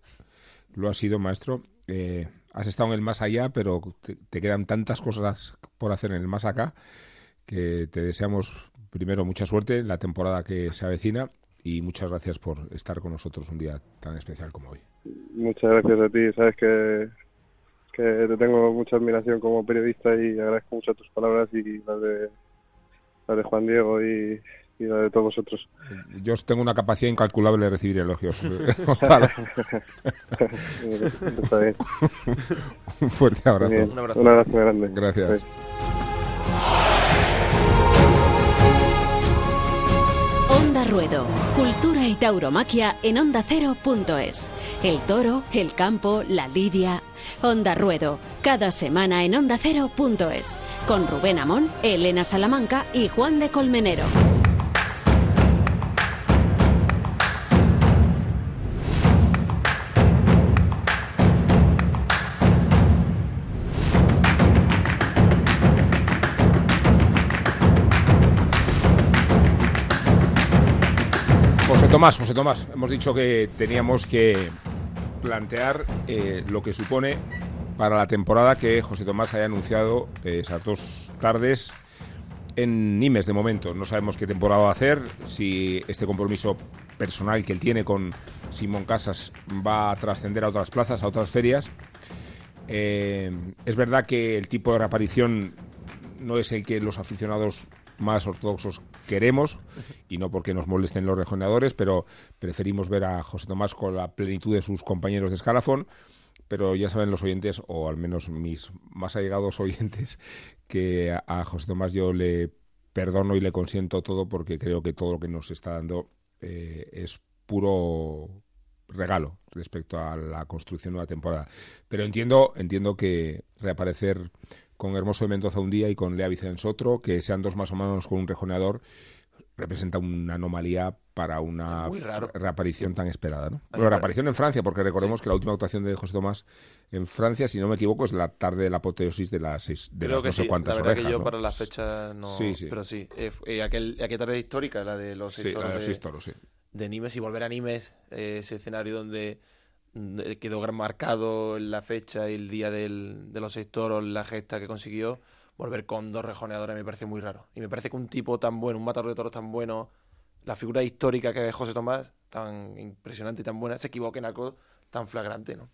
lo has sido, maestro. Eh, has estado en el más allá, pero te, quedan tantas cosas por hacer en el más acá que te deseamos primero mucha suerte en la temporada que se avecina y muchas gracias por estar con nosotros un día tan especial como hoy. Muchas gracias a ti, sabes que, que te tengo mucha admiración como periodista y agradezco mucho tus palabras y las de, las de Juan Diego y, y la de todos vosotros. Yo tengo una capacidad incalculable de recibir elogios. Está bien. Un fuerte abrazo. Bien. Un abrazo. Un abrazo grande. Gracias. Sí. Onda Ruedo, cultura tauromaquia en ondacero.es. El toro, el campo, la lidia. Onda Ruedo, cada semana en ondacero.es. Con Rubén Amón, Elena Salamanca y Juan de Colmenero. José Tomás, hemos dicho que teníamos que plantear eh, lo que supone para la temporada que José Tomás haya anunciado eh, esas dos tardes en Nimes de momento. No sabemos qué temporada va a hacer, si este compromiso personal que él tiene con Simón Casas va a trascender a otras plazas, a otras ferias. Eh, es verdad que el tipo de reaparición no es el que los aficionados más ortodoxos queremos y no porque nos molesten los rejoneadores, pero preferimos ver a José Tomás con la plenitud de sus compañeros de escalafón. Pero ya saben los oyentes, o al menos mis más allegados oyentes, que a, José Tomás yo le perdono y le consiento todo porque creo que todo lo que nos está dando eh, es puro regalo respecto a la construcción de una temporada. Pero entiendo, entiendo que reaparecer con Hermoso de Mendoza un día y con Lea Vicens otro, que sean dos más o menos con un rejoneador, representa una anomalía para una reaparición tan esperada. ¿no? Bueno, reaparición en Francia, porque recordemos que la última actuación de José Tomás en Francia, si no me equivoco, es la tarde de la apoteosis de las seis, de Creo las que no sé sí, cuántas la orejas. que yo ¿no? para la fecha no... Sí, sí. Pero sí, eh, eh, aquel, aquella tarde histórica, la de los Sí, seis la toros de los de- seis toros, sí. de Nimes y volver a Nimes, eh, ese escenario donde quedó gran marcado en la fecha y el día del- de los seis toros, la gesta que consiguió, volver con dos rejoneadores me parece muy raro. Y me parece que un tipo tan bueno, un matador de toros tan bueno, la figura histórica que es José Tomás, tan impresionante y tan buena, se equivoque en algo tan flagrante, ¿no?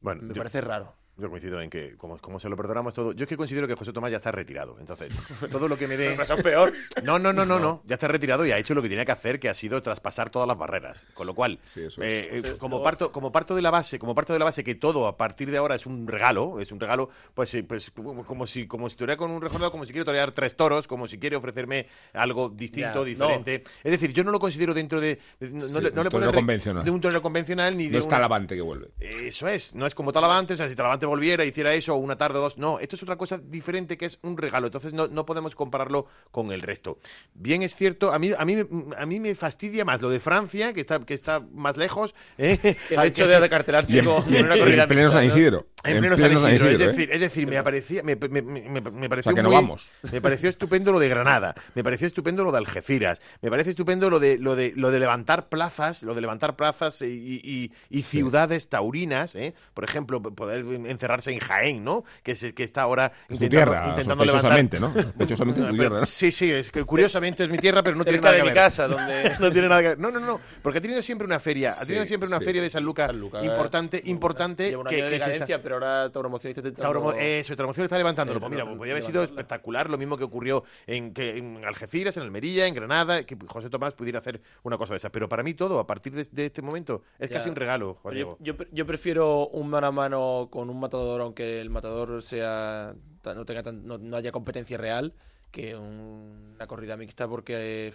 Bueno, Me yo- parece raro. Yo coincido en que, como, como se lo perdonamos todo, yo es que considero que José Tomás ya está retirado. Entonces, todo lo que me dé. Eso es peor. No, no, no, no, no. Ya está retirado y ha hecho lo que tenía que hacer, que ha sido traspasar todas las barreras. Con lo cual, Sí, eso eh, es. eh, como parto, como parto de la base, como parto de la base que todo a partir de ahora es un regalo, es un regalo, pues, eh, pues como, como si, como si estuviera con un rejoneador, como si quiere torear tres toros, como si quiere ofrecerme algo distinto, Ya, diferente. Es decir, yo no lo considero dentro de, de- no, Sí, no le- no un le puedo torero re- convencional. de un torero convencional ni de No está una- Lavante que vuelve. eso es, no es como Talavante, o sea, si Talavante volviera, hiciera eso, una tarde o dos, no, esto es otra cosa diferente que es un regalo, entonces no, no podemos compararlo con el resto. Bien es cierto, a mí, a mí, me- a mí me fastidia más lo de Francia, que está, que está más lejos. ¿eh? El hecho de acartelarse con en una corrida en pleno San ¿no? Isidro. En pleno San Isidro, es ¿eh? decir, es decir, me aparecía, me, me- me- me- me pareció O sea, que no vamos. me pareció estupendo lo de Granada, me pareció estupendo lo de Algeciras, me parece estupendo lo de lo de lo de levantar plazas, lo de levantar plazas y, y- y ciudades taurinas, ¿eh? por ejemplo, poder encerrarse en Jaén, ¿no? Que es que está ahora Es tu intentando, tierra, intentando levantar. sospechosamente, ¿no? Sospechosamente es tu tierra, ¿no? Sí, sí, es que curiosamente es mi tierra, pero no tiene Cerca nada de que mi ver. casa, donde... No tiene nada que ver. No, no, no. Porque ha tenido siempre una feria. Ha tenido Sí, siempre una sí. feria de San Lucas San Lucas, importante, eh, importante. Lleva un que, de que se está- pero ahora Tauromoción está intentando... Tauro- eso, Tauramoción está levantándolo. Eh, Pues mira, no, pues podría haber sido espectacular, lo mismo que ocurrió en, que, en Algeciras, en Almería, en Granada, que José Tomás pudiera hacer una cosa de esa. Pero para mí todo, a partir de, de este momento, es Ya. casi un regalo, Juan Yo, Diego. yo, yo prefiero un mano a mano con un matador, aunque el matador sea no tenga tan- no, no haya competencia real, que un- una corrida mixta, porque eh,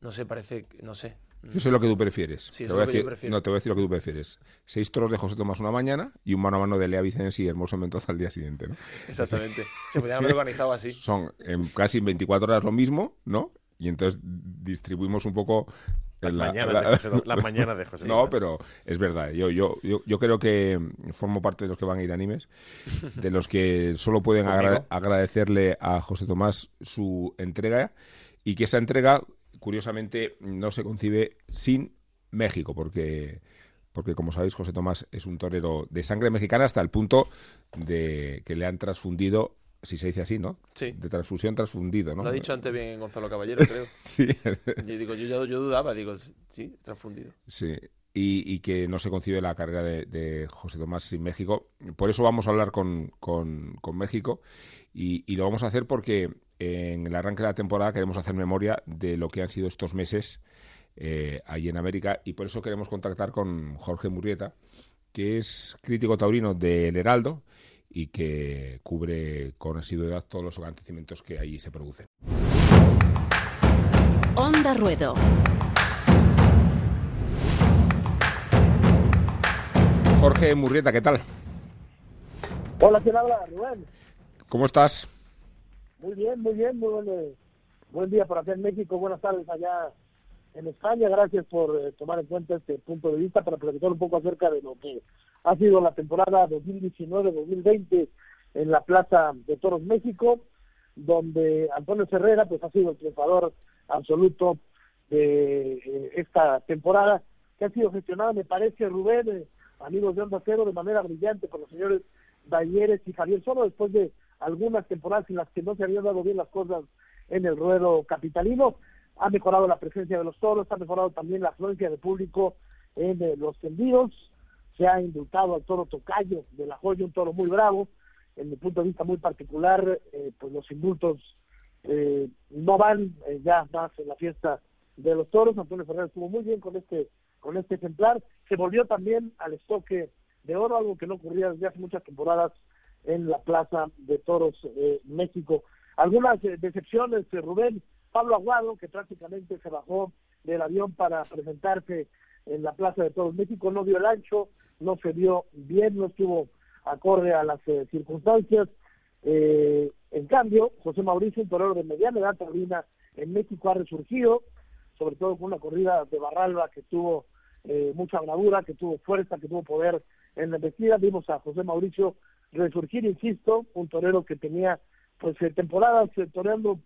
no sé, parece, no sé. Yo sé lo que tú prefieres. Sí, te voy a decir, no, te voy a decir lo que tú prefieres. Seis toros de José Tomás una mañana y un mano a mano de Lea Vicens y Hermoso Mendoza al día siguiente, ¿no? Exactamente. Se podrían haber organizado así. Son en casi 24 horas lo mismo, ¿no? Y entonces distribuimos un poco... Las, la- mañanas la- de José, Tom- las mañanas de José No, pero es verdad. Yo, yo, yo, yo creo que formo parte de los que van a ir a animes, de los que solo pueden agradecerle a José Tomás su entrega y que esa entrega, curiosamente, no se concibe sin México, porque, porque como sabéis, José Tomás es un torero de sangre mexicana hasta el punto de que le han transfundido si se dice así, ¿no? Sí. De transfusión transfundido, ¿no? Lo ha dicho antes bien Gonzalo Caballero, creo. sí. Yo digo, yo, yo dudaba, digo, sí, transfundido. Sí. Y, que no se concibe la carrera de, José Tomás sin México. Por eso vamos a hablar con, con, México y, y, lo vamos a hacer porque en el arranque de la temporada queremos hacer memoria de lo que han sido estos meses eh, ahí en América y por eso queremos contactar con Jorge Murrieta, que es crítico taurino del Heraldo y que cubre con asiduidad todos los acontecimientos que allí se producen. Onda Ruedo. Jorge Murrieta, ¿qué tal? Hola, ¿quién habla? Rubén. ¿Cómo estás? Muy bien, muy bien, muy buen, eh, buen día por acá en México, buenas tardes allá en España. Gracias por eh, tomar en cuenta este punto de vista para platicar un poco acerca de lo que ha sido la temporada 2019-2020 en la Plaza de Toros México, donde Antonio Ferrera pues ha sido el triunfador absoluto de eh, esta temporada que ha sido gestionada, me parece, Rubén, eh, amigos de Onda Cero, de manera brillante por los señores Dalleres y Javier Solo, después de algunas temporadas en las que no se habían dado bien las cosas en el ruedo capitalino. Ha mejorado la presencia de los toros, ha mejorado también la afluencia de público en eh, los tendidos, se ha indultado al toro Tocayo de la Joya, un toro muy bravo, en mi punto de vista muy particular, eh, pues los indultos eh, no van ya más en la fiesta de los toros, Antonio Fernández estuvo muy bien con este con este ejemplar, se volvió también al estoque de oro, algo que no ocurría desde hace muchas temporadas en la Plaza de Toros México. Algunas decepciones, Rubén, Pablo Aguado, que prácticamente se bajó del avión para presentarse en la Plaza de Todos México, no dio el ancho, no se vio bien, no estuvo acorde a las eh, circunstancias. Eh, en cambio, José Mauricio, un torero de mediana edad taurina en México, ha resurgido, sobre todo con una corrida de Barralba que tuvo eh, mucha bravura, que tuvo fuerza, que tuvo poder en la embestida. Vimos a José Mauricio resurgir, insisto, un torero que tenía pues temporadas toreando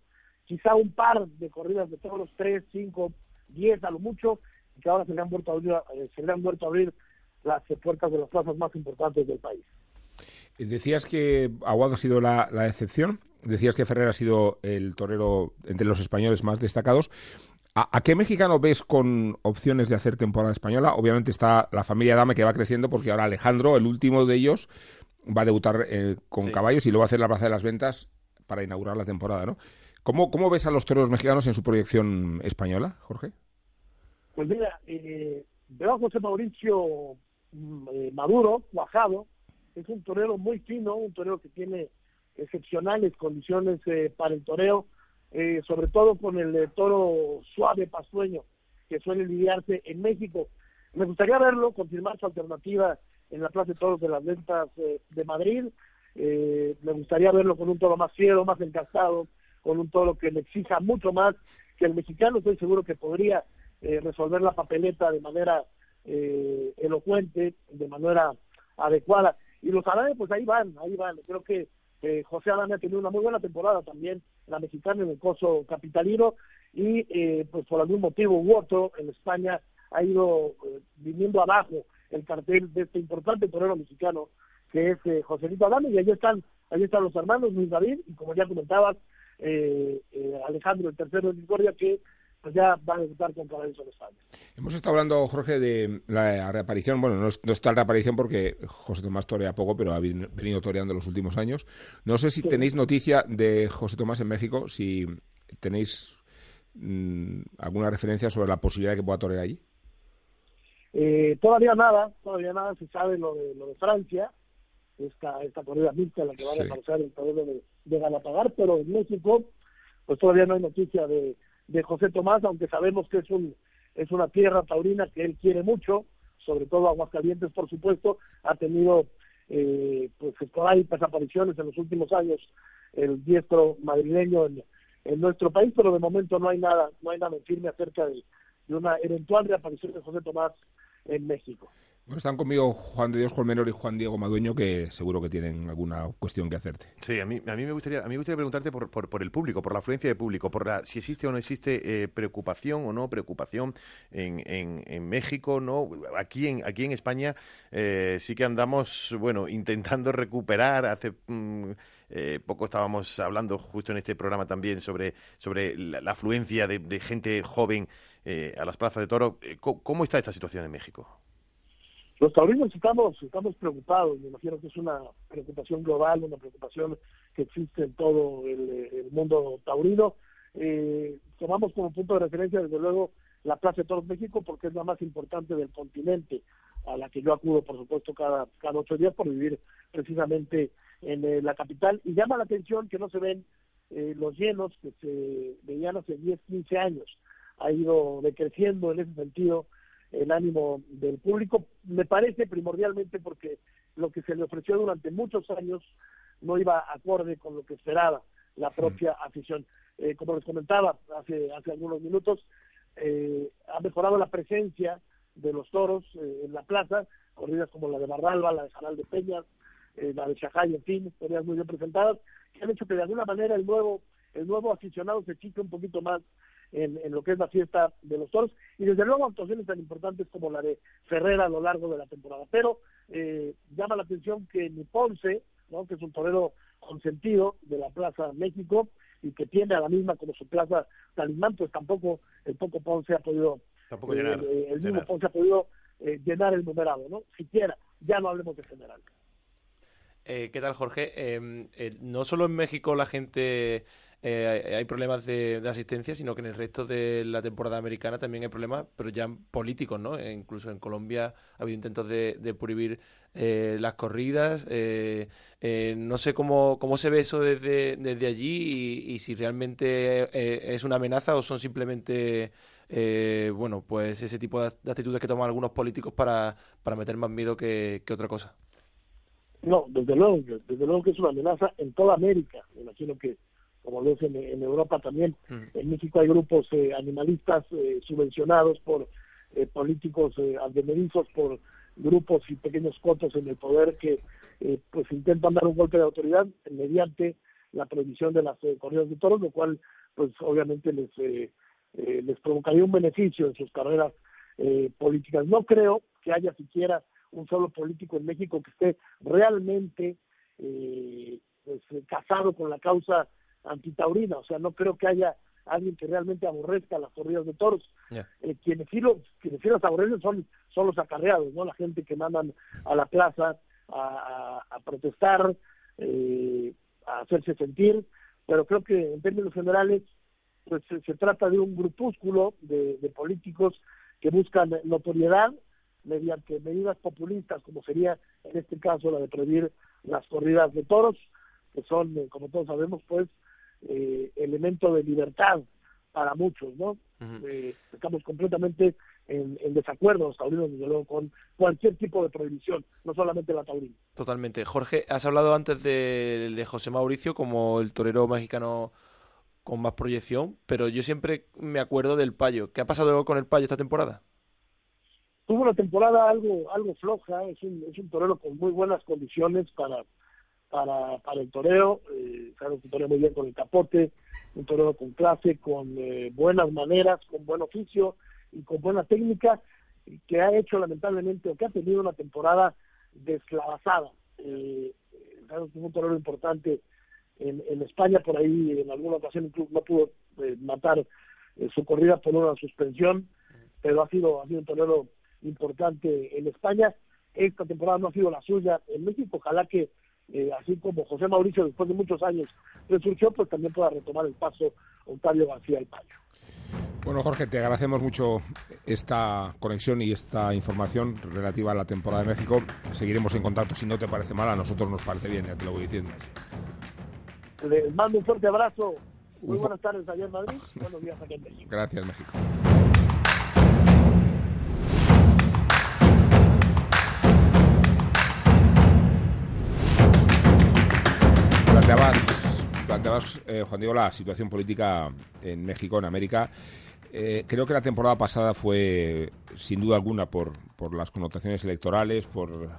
quizá un par de corridas de todos los tres, cinco, diez a lo mucho, y que ahora se le han vuelto a abrir, eh, se le han vuelto a abrir las puertas de las plazas más importantes del país. Decías que Aguado ha sido la, excepción, decías que Ferrer ha sido el torero entre los españoles más destacados. ¿A, qué mexicano ves con opciones de hacer temporada española? Obviamente está la familia Dame que va creciendo porque ahora Alejandro, el último de ellos, va a debutar eh, con caballos y lo va a hacer la Plaza de las Ventas para inaugurar la temporada, ¿no? ¿Cómo, ¿Cómo ves a los toreros mexicanos en su proyección española, Jorge? Pues mira, eh, veo a José Mauricio eh, Maduro, cuajado, es un torero muy fino, un torero que tiene excepcionales condiciones eh, para el toreo, eh, sobre todo con el toro suave pasueño que suele lidiarse en México. Me gustaría verlo, confirmar su alternativa en la Plaza de Toros de las Ventas de Madrid. me gustaría verlo con un toro más fiero, más encastado, con un toro que le exija mucho más que el mexicano, estoy seguro que podría eh, resolver la papeleta de manera eh, elocuente, de manera adecuada. Y los árabes, pues ahí van, ahí van. Creo que eh, José Adame ha tenido una muy buena temporada también, la mexicana en el coso capitalino, y pues por algún motivo u otro en España ha ido viniendo abajo el cartel de este importante torero mexicano que es José Joselito Adame, y ahí están, ahí están los hermanos Luis David, y como ya comentabas, eh, eh, Alejandro, el tercero de Victoria, que pues ya va a debutar España. Hemos estado hablando, Jorge, de la reaparición. Bueno, no, está la reaparición porque José Tomás torea poco, pero ha venido toreando los últimos años. No sé si tenéis noticia de José Tomás en México, si tenéis mm, alguna referencia sobre la posibilidad de que pueda torear allí. Eh, todavía nada, todavía nada se sabe lo de, lo de Francia, esta, esta corrida mixta en la que va a aparecer el tablero de, de Galapagar, pero en México pues todavía no hay noticia de, de José Tomás, aunque sabemos que es un es una tierra taurina que él quiere mucho, sobre todo Aguascalientes, por supuesto, ha tenido eh, pues por ahí apariciones en los últimos años el diestro madrileño en, en, nuestro país, pero de momento no hay nada, no hay nada firme acerca de, de una eventual reaparición de José Tomás en México. Bueno, están conmigo Juan de Dios Colmenor y Juan Diego Madueño, que seguro que tienen alguna cuestión que hacerte. Sí, a mí, a mí, me, gustaría, a mí me gustaría preguntarte por, por, el público, por la afluencia de público, por la, si existe o no existe eh, preocupación o no preocupación en, en, México, no aquí en, aquí en España eh, sí que andamos, bueno, intentando recuperar hace... Mm, Eh, poco estábamos hablando justo en este programa también sobre, sobre la, afluencia de, gente joven eh, a las plazas de toro. Eh, ¿Cómo, está esta situación en México? Los taurinos estamos, estamos preocupados, me imagino que es una preocupación global, una preocupación que existe en todo el, mundo taurino. tomamos como punto de referencia, desde luego, la Plaza de Toros México porque es la más importante del continente, a la que yo acudo, por supuesto, cada, cada ocho días por vivir precisamente en eh, la capital. Y llama la atención que no se ven eh, los llenos que se veían hace 10, 15 años. Ha ido decreciendo en ese sentido el ánimo del público. Me parece primordialmente porque lo que se le ofreció durante muchos años no iba acorde con lo que esperaba la propia afición. Eh, como les comentaba hace, hace algunos minutos, eh, ha mejorado la presencia de los toros eh, en la plaza, corridas como la de Barralba, la de Jaral de Peñas, eh, la de Chajay, en fin, corridas muy bien presentadas, que han hecho que de alguna manera el nuevo, el nuevo aficionado se chique un poquito más en, en, lo que es la fiesta de los toros y desde luego actuaciones tan importantes como la de Ferrera a lo largo de la temporada. Pero eh, llama la atención que ni Ponce, ¿no? que es un torero consentido de la Plaza México, y que tiene a la misma como su plaza talismán, pues tampoco el poco Ponce ha podido tampoco eh, llenar, eh, el mismo Ponce ha podido eh, llenar el numerado, ¿no? Siquiera, ya no hablemos de general. ¿Qué tal, Jorge? Em, no solo en México la gente eh, hay problemas de, asistencia, sino que en el resto de la temporada americana también hay problemas, pero ya políticos, ¿no? E incluso en Colombia ha habido intentos de, prohibir eh, las corridas. Eh, no sé cómo, cómo se ve eso desde, desde allí y, si realmente es una amenaza o son simplemente, bueno, pues ese tipo de, actitudes que toman algunos políticos para, para meter más miedo que, que otra cosa. No, desde luego, desde luego que es una amenaza en toda América. Me imagino que como lo es en, Europa también. En México hay grupos eh, animalistas eh, subvencionados por eh, políticos advenerizos, por grupos y pequeños cotos en el poder que pues intentan dar un golpe de autoridad mediante la prohibición de las corridas de toros, lo cual pues obviamente les les provocaría un beneficio en sus carreras políticas. No creo que haya siquiera un solo político en México que esté realmente pues, casado con la causa antitaurina, o sea, no creo que haya alguien que realmente aborrezca las corridas de toros. Eh, quienes sí los, quienes sí los aborrecen son, son los acarreados, ¿no? La gente que mandan a la plaza a, a, protestar, eh, a hacerse sentir, pero creo que en términos generales pues se, trata de un grupúsculo de, de políticos que buscan notoriedad mediante medidas populistas, como sería en este caso la de prohibir las corridas de toros, que son, eh, como todos sabemos, pues eh, elemento de libertad para muchos, ¿no? Eh, estamos completamente en, desacuerdo los taurinos, desde luego, con cualquier tipo de prohibición, no solamente la taurina. Totalmente. Jorge, has hablado antes de, de José Mauricio como el torero mexicano con más proyección, pero yo siempre me acuerdo del Payo. ¿Qué ha pasado con el Payo esta temporada? Tuvo una temporada algo algo floja, es un, es un torero con muy buenas condiciones para para, para el toreo, eh, claro que toreo muy bien con el capote, un toreo con clase, con eh, buenas maneras, con buen oficio y con buena técnica, que ha hecho lamentablemente, o que ha tenido una temporada desclavazada. Eh, claro un torero importante en, en España, por ahí en alguna ocasión incluso no pudo eh, matar eh, su corrida por una suspensión, pero ha sido, ha sido un torero importante en España. Esta temporada no ha sido la suya en México, ojalá que eh, así como José Mauricio después de muchos años resurgió, pues también pueda retomar el paso Octavio García el Payo. Bueno, Jorge, te agradecemos mucho esta conexión y esta información relativa a la temporada de México. Seguiremos en contacto si no te parece mal, a nosotros nos parece bien, ya te lo voy diciendo. Les mando un fuerte abrazo. Muy buenas tardes allá en Madrid. Buenos días aquí en México. Gracias, México. Planteabas, eh, Juan Diego, la situación política en México, en América. Eh, creo que la temporada pasada fue, sin duda alguna, por, por las connotaciones electorales, por,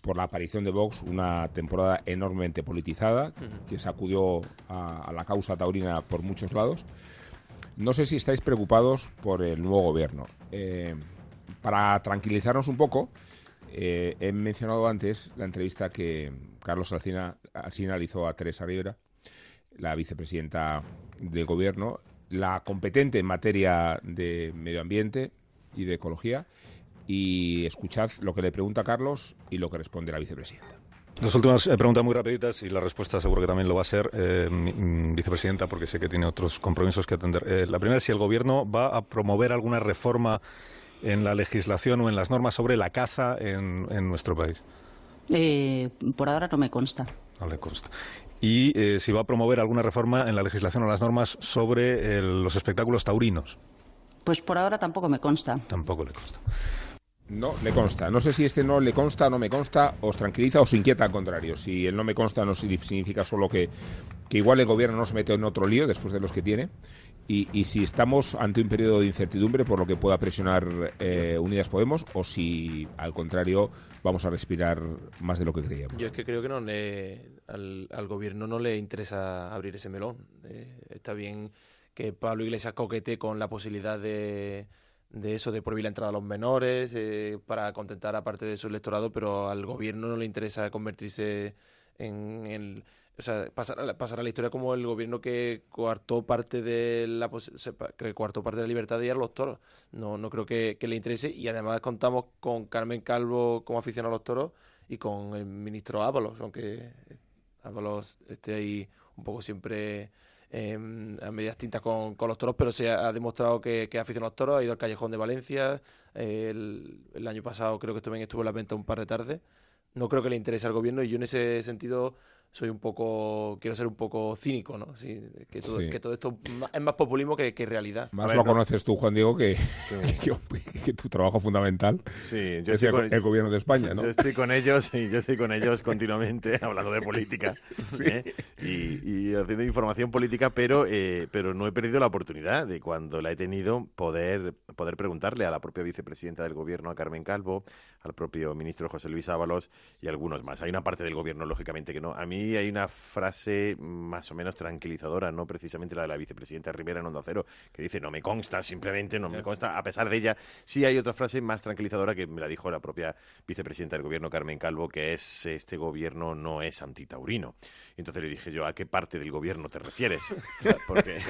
por la aparición de Vox, una temporada enormemente politizada, que sacudió a, la causa taurina por muchos lados. No sé si estáis preocupados por el nuevo gobierno. Eh, para tranquilizarnos un poco, Eh, he mencionado antes la entrevista que Carlos Alcina, Alcina hizo a Teresa Rivera, la vicepresidenta del Gobierno, la competente en materia de medio ambiente y de ecología. Y escuchad lo que le pregunta Carlos y lo que responde la vicepresidenta. Dos últimas eh, preguntas muy rapiditas y la respuesta seguro que también lo va a ser, eh, vicepresidenta, porque sé que tiene otros compromisos que atender. La primera es si el Gobierno va a promover alguna reforma en la legislación o en las normas sobre la caza en, nuestro país. por ahora no me consta. No le consta. Y si va a promover alguna reforma en la legislación o las normas sobre los espectáculos taurinos. Pues por ahora tampoco me consta. Tampoco le consta. No, le consta. No sé si este no le consta, no me consta, os tranquiliza o os inquieta al contrario. Si el no me consta no significa solo que, que igual el gobierno no se mete en otro lío después de los que tiene. Y, y si estamos ante un periodo de incertidumbre por lo que pueda presionar eh, Unidas Podemos o si al contrario vamos a respirar más de lo que creíamos. Yo es que creo que no al, al gobierno no le interesa abrir ese melón. Eh, está bien que Pablo Iglesias coquete con la posibilidad de de eso, de prohibir la entrada a los menores, eh, para contentar a parte de su electorado, pero al gobierno no le interesa convertirse en el... O sea, pasar a, pasar a la historia como el gobierno que coartó parte de la que coartó parte de la libertad de ir a los toros. No, no creo que, le interese. Y además contamos con Carmen Calvo como aficionado a los toros y con el ministro Ábalos, aunque Ábalos esté ahí un poco siempre a medias tintas con, los toros, pero se ha, demostrado que, que aficionado a los toros, ha ido al Callejón de Valencia, el, el, año pasado creo que también estuvo en la venta un par de tardes. No creo que le interese al gobierno y yo en ese sentido soy un poco, quiero ser un poco cínico, ¿no? que, todo, que todo esto es más populismo que, realidad. Más lo conoces tú, Juan Diego, que, que, tu trabajo fundamental sí, yo es el, gobierno de España, ¿no? Yo estoy con ellos y yo estoy con ellos continuamente hablando de política ¿eh? y, haciendo información política, pero, eh, pero no he perdido la oportunidad de cuando la he tenido poder, poder preguntarle a la propia vicepresidenta del gobierno, a Carmen Calvo, al propio ministro José Luis Ábalos y algunos más. Hay una parte del gobierno, lógicamente, que no. A mí hay una frase más o menos tranquilizadora, no precisamente la de la vicepresidenta Rivera en Onda Cero, que dice, no me consta, simplemente no me consta. A pesar de ella, sí hay otra frase más tranquilizadora que me la dijo la propia vicepresidenta del gobierno, Carmen Calvo, que es, este gobierno no es antitaurino. Entonces le dije yo, ¿a qué parte del gobierno te refieres? porque,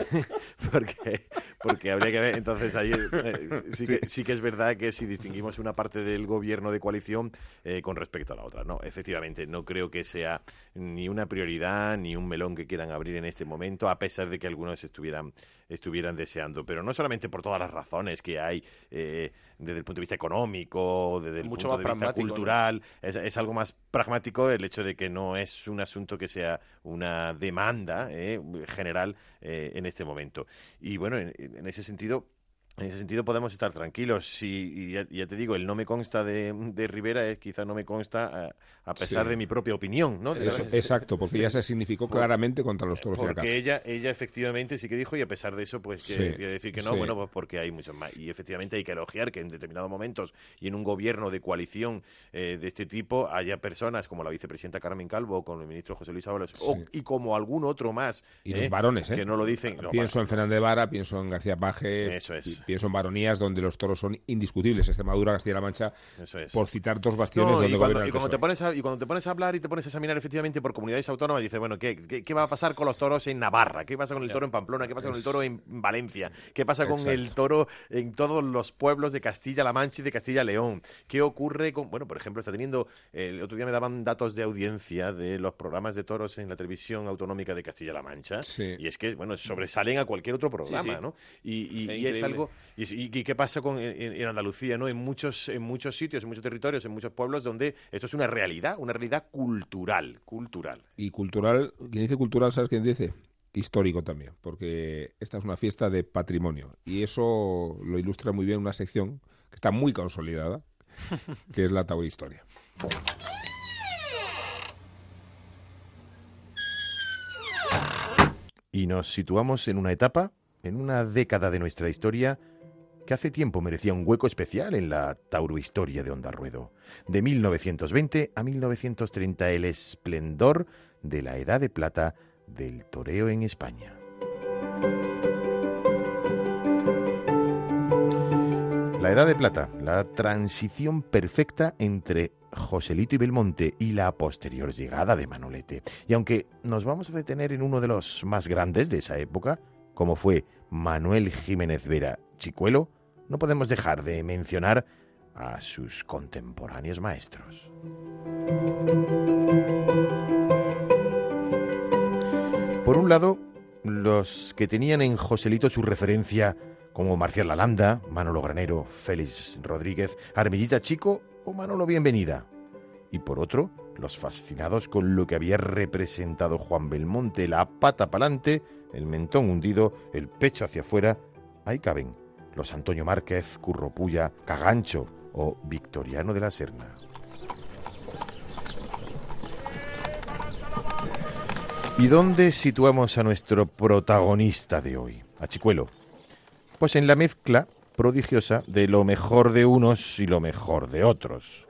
porque, porque habría que ver, entonces ahí eh, sí, que, sí que es verdad que si distinguimos una parte del gobierno de coalición eh, con respecto a la otra, no, efectivamente, no creo que sea ni una prioridad ni un melón que quieran abrir en este momento, a pesar de que algunos estuvieran, estuvieran deseando. Pero no solamente por todas las razones que hay eh, desde el punto de vista económico, desde el punto de vista cultural, es, algo más pragmático el hecho de que no es un asunto que sea una demanda eh, general eh, en este momento. Y bueno, en ese sentido en ese sentido podemos estar tranquilos. y ya, te digo, el no me consta de, de Rivera es quizá no me consta a, pesar de mi propia opinión, ¿no? exacto, porque ya se significó claramente contra los toros Porque ella, ella efectivamente sí que dijo y a pesar de eso, pues quiere decir que no, bueno, pues porque hay muchos más. Y efectivamente hay que elogiar que en determinados momentos y en un gobierno de coalición eh, de este tipo haya personas como la vicepresidenta Carmen Calvo, con el ministro José Luis Ábalos y como algún otro más. Y los ¿eh? varones, ¿eh? Que no lo dicen. pienso en Fernández Vara, pienso en García Paje. Eso es pienso en varonías donde los toros son indiscutibles, Extremadura, Castilla-La Mancha, por citar dos bastiones donde y cuando, y cuando te pones a, y cuando te pones a hablar y te pones a examinar efectivamente por comunidades autónomas, dices, bueno, ¿qué, qué, va a pasar con los toros en Navarra? ¿Qué pasa con el toro en Pamplona? ¿Qué pasa con el toro en Valencia? ¿Qué pasa con el toro en todos los pueblos de Castilla-La Mancha y de Castilla-León? ¿Qué ocurre con, bueno, por ejemplo, está teniendo, el otro día me daban datos de audiencia de los programas de toros en la televisión autonómica de Castilla-La Mancha, y es que, bueno, sobresalen a cualquier otro programa, ¿no? Y, y es algo, y, qué pasa con en, Andalucía, ¿no? En muchos, en muchos sitios, en muchos territorios, en muchos pueblos donde esto es una realidad, una realidad cultural, cultural. Y cultural, quien dice cultural, ¿sabes quién dice? Histórico también, porque esta es una fiesta de patrimonio. Y eso lo ilustra muy bien una sección que está muy consolidada, que es la Historia. Y nos situamos en una etapa, en una década de nuestra historia, que hace tiempo merecía un hueco especial en la taurohistoria de Onda Ruedo. De 1920 a 1930, el esplendor de la edad de plata del toreo en España. La Edad de Plata, la transición perfecta entre Joselito y Belmonte y la posterior llegada de Manolete. Y aunque nos vamos a detener en uno de los más grandes de esa época, como fue Manuel Jiménez Vera Chicuelo, no podemos dejar de mencionar a sus contemporáneos maestros. Por un lado, los que tenían en Joselito su referencia como Marcial Lalanda, Manolo Granero, Félix Rodríguez, Armillita Chico o Manolo Bienvenida. Y por otro, los fascinados con lo que había representado Juan Belmonte, la pata pa'lante, el mentón hundido, el pecho hacia afuera, ahí caben los Antonio Márquez, Curro Puya, Cagancho o Victoriano de la Serna. ¿Y dónde situamos a nuestro protagonista de hoy? A Chicuelo. Pues en la mezcla prodigiosa de lo mejor de unos y lo mejor de otros.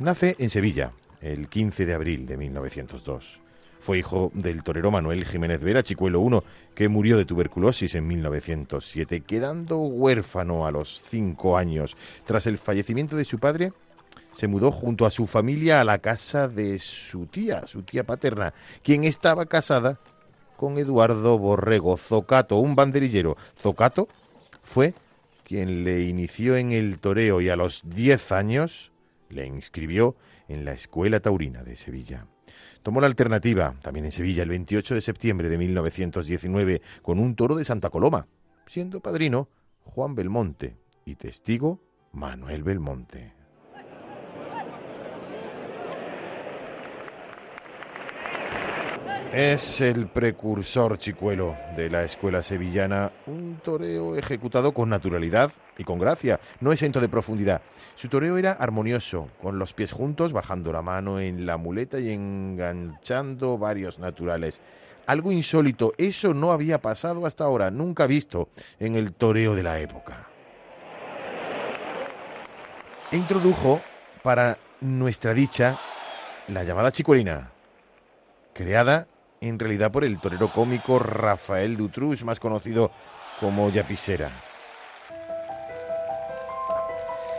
Nace en Sevilla el 15 de abril de 1902. Fue hijo del torero Manuel Jiménez Vera, Chicuelo I, que murió de tuberculosis en 1907, quedando huérfano a los cinco años. Tras el fallecimiento de su padre, se mudó junto a su familia a la casa de su tía, su tía paterna, quien estaba casada con Eduardo Borrego Zocato, un banderillero. Zocato fue quien le inició en el toreo y a los 10 años le inscribió en la Escuela Taurina de Sevilla. Tomó la alternativa, también en Sevilla, el 28 de septiembre de 1919, con un toro de Santa Coloma, siendo padrino Juan Belmonte y testigo Manuel Belmonte. Es el precursor chicuelo de la escuela sevillana, un toreo ejecutado con naturalidad y con gracia, no exento de profundidad. Su toreo era armonioso, con los pies juntos, bajando la mano en la muleta y enganchando varios naturales. Algo insólito, eso no había pasado hasta ahora, nunca visto en el toreo de la época. Introdujo, para nuestra dicha, la llamada chicuelina, creada en realidad por el torero cómico Rafael Dutrux, más conocido como Yapisera.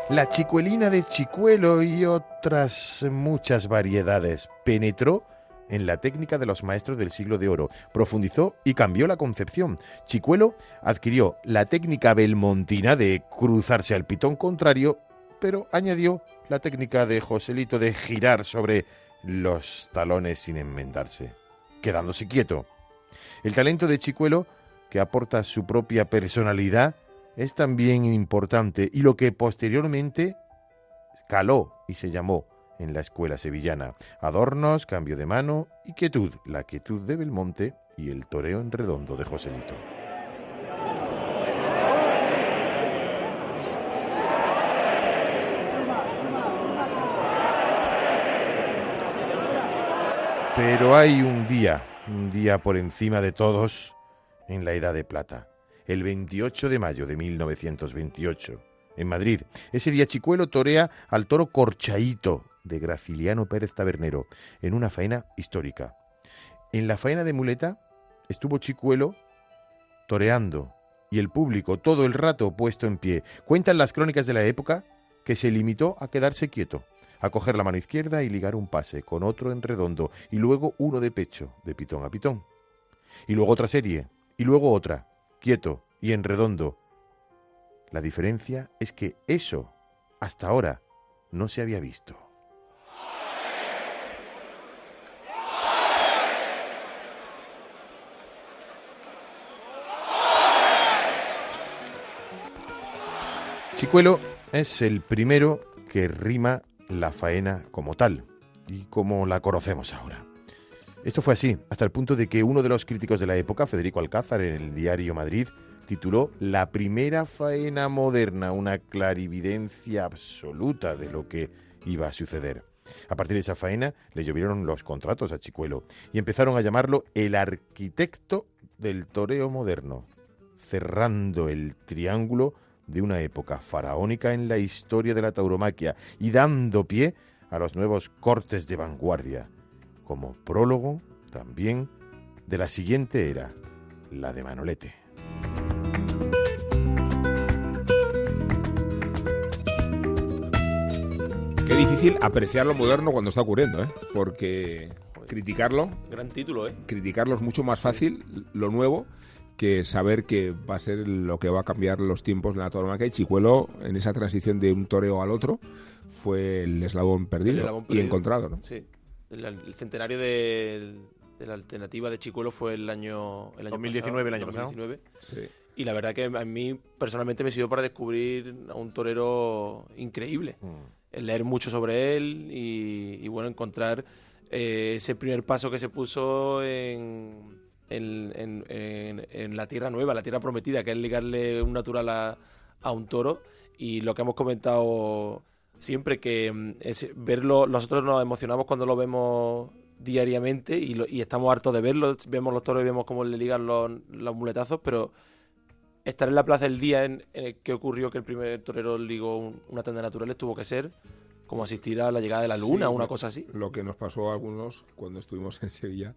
La chicuelina de Chicuelo y otras muchas variedades penetró en la técnica de los maestros del siglo de oro, profundizó y cambió la concepción. Chicuelo adquirió la técnica belmontina de cruzarse al pitón contrario, pero añadió la técnica de Joselito de girar sobre los talones sin enmendarse quedándose quieto. El talento de Chicuelo, que aporta su propia personalidad, es también importante y lo que posteriormente caló y se llamó en la escuela sevillana. Adornos, cambio de mano y quietud, la quietud de Belmonte y el toreo en redondo de Joselito. Pero hay un día, un día por encima de todos en la Edad de Plata, el 28 de mayo de 1928, en Madrid. Ese día Chicuelo torea al toro Corchaíto de Graciliano Pérez Tabernero en una faena histórica. En la faena de muleta estuvo Chicuelo toreando y el público todo el rato puesto en pie. Cuentan las crónicas de la época que se limitó a quedarse quieto a coger la mano izquierda y ligar un pase con otro en redondo y luego uno de pecho, de pitón a pitón. Y luego otra serie, y luego otra, quieto y en redondo. La diferencia es que eso, hasta ahora, no se había visto. Chicuelo es el primero que rima la faena como tal y como la conocemos ahora. Esto fue así, hasta el punto de que uno de los críticos de la época, Federico Alcázar, en el diario Madrid, tituló La primera faena moderna, una clarividencia absoluta de lo que iba a suceder. A partir de esa faena le llovieron los contratos a Chicuelo y empezaron a llamarlo el arquitecto del toreo moderno, cerrando el triángulo de una época faraónica en la historia de la tauromaquia y dando pie a los nuevos cortes de vanguardia, como prólogo también de la siguiente era, la de Manolete. Qué difícil apreciar lo moderno cuando está ocurriendo, ¿eh? Porque criticarlo. Gran título, ¿eh? Criticarlo es mucho más fácil, lo nuevo que saber que va a ser lo que va a cambiar los tiempos en la tauromaquia. Y Chicuelo, en esa transición de un toreo al otro, fue el eslabón perdido, y encontrado, ¿no? Sí. El, centenario de, la alternativa de Chicuelo fue el año, el año 2019, el año pasado. Sí. Y la verdad que a mí personalmente me sirvió para descubrir a un torero increíble. Mm. Leer mucho sobre él y, bueno, encontrar eh, ese primer paso que se puso en, en, la tierra nueva, la tierra prometida, que es ligarle un natural a, a un toro. Y lo que hemos comentado siempre, que mm, es verlo, nosotros nos emocionamos cuando lo vemos diariamente y, y estamos hartos de verlo. Vemos los toros y vemos cómo le ligan los, los muletazos, pero estar en la plaza el día en, el que ocurrió que el primer torero ligó una tanda naturales tuvo que ser como asistir a la llegada de la luna o una cosa así. Lo que nos pasó a algunos cuando estuvimos en Sevilla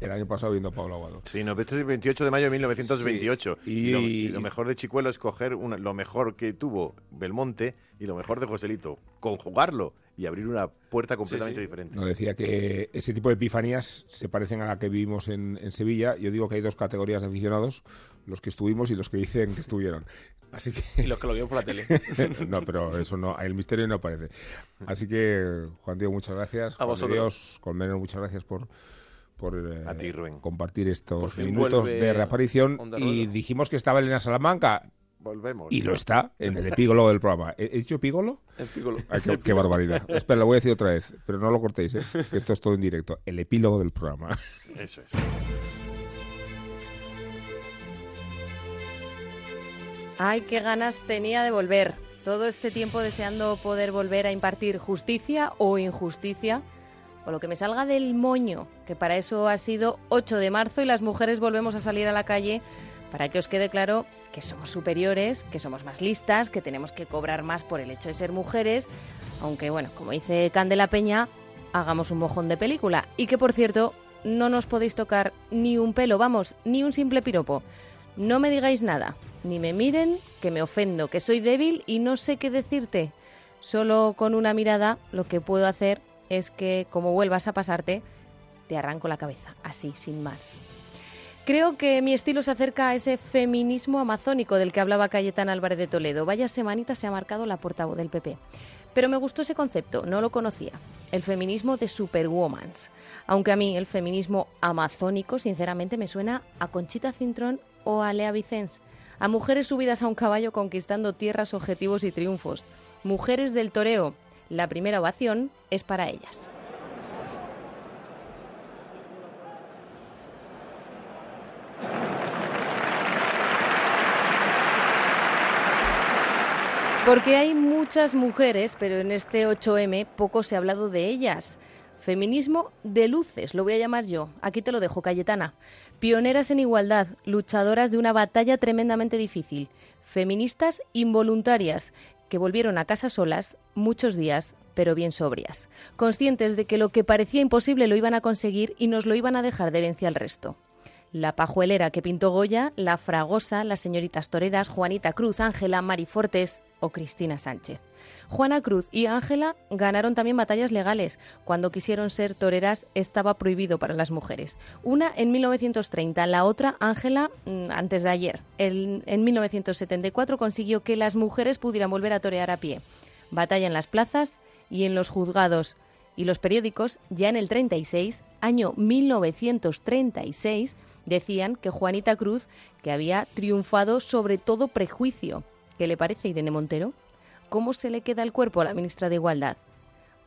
el año pasado viendo a Pablo Aguado. Sí, no, este es el 28 de mayo de 1928. Y, lo, mejor de Chicuelo es coger lo mejor que tuvo Belmonte y lo mejor de Joselito, conjugarlo y abrir una puerta completamente diferente. No, decía que ese tipo de epifanías se parecen a la que vivimos en, en Sevilla. Yo digo que hay dos categorías de aficionados los que estuvimos y los que dicen que estuvieron. Así que... Y los que lo vieron por la tele. no, pero eso no, el misterio no aparece. Así que, Juan Diego, muchas gracias. A vosotros. Dios, Colmenero, muchas gracias por, por eh, compartir estos minutos de reaparición. Y dijimos que estaba Elena Salamanca. Volvemos. Y lo está en el epígolo del programa. ¿He, dicho epígolo? Epígolo. qué, barbaridad. Espera, lo voy a decir otra vez, pero no lo cortéis, ¿eh? que esto es todo en directo. El epílogo del programa. Eso es. Ay, qué ganas tenía de volver. Todo este tiempo deseando poder volver a impartir justicia o injusticia, o lo que me salga del moño, que para eso ha sido 8 de marzo y las mujeres volvemos a salir a la calle para que os quede claro que somos superiores, que somos más listas, que tenemos que cobrar más por el hecho de ser mujeres, aunque bueno, como dice Candela Peña, hagamos un mojón de película y que por cierto no nos podéis tocar ni un pelo, vamos, ni un simple piropo. No me digáis nada, ni me miren, que me ofendo, que soy débil y no sé qué decirte. Solo con una mirada lo que puedo hacer es que, como vuelvas a pasarte, te arranco la cabeza, así, sin más. Creo que mi estilo se acerca a ese feminismo amazónico del que hablaba Cayetana Álvarez de Toledo. Vaya semanita se ha marcado la portavoz del PP. Pero me gustó ese concepto, no lo conocía. El feminismo de superwomans. Aunque a mí el feminismo amazónico, sinceramente, me suena a Conchita Cintrón o a Lea Vicens a mujeres subidas a un caballo conquistando tierras, objetivos y triunfos. Mujeres del toreo. La primera ovación es para ellas. Porque hay muchas mujeres, pero en este 8M poco se ha hablado de ellas. Feminismo de luces, lo voy a llamar yo. Aquí te lo dejo, Cayetana. Pioneras en igualdad, luchadoras de una batalla tremendamente difícil. Feministas involuntarias, volvieron a casa solas muchos días, pero bien sobrias. Conscientes de que lo que parecía imposible lo iban a conseguir y nos lo iban a dejar de herencia al resto la pajuelera que pintó Goya, la fragosa, las señoritas toreras, Juanita Cruz, Ángela, Mari Fortes o Cristina Sánchez. Juana Cruz y Ángela ganaron también batallas legales. Cuando quisieron ser toreras estaba prohibido para las mujeres. Una en 1930, la otra, Ángela, mm, antes de ayer. en 1974 consiguió que las mujeres pudieran volver a torear a pie. Batalla en las plazas y en los juzgados. Y los periódicos, ya en el 36, año 1936, decían que Juanita Cruz, que había triunfado sobre todo prejuicio. ¿Qué le parece, Irene Montero? ¿Cómo se le queda el cuerpo a la ministra de Igualdad?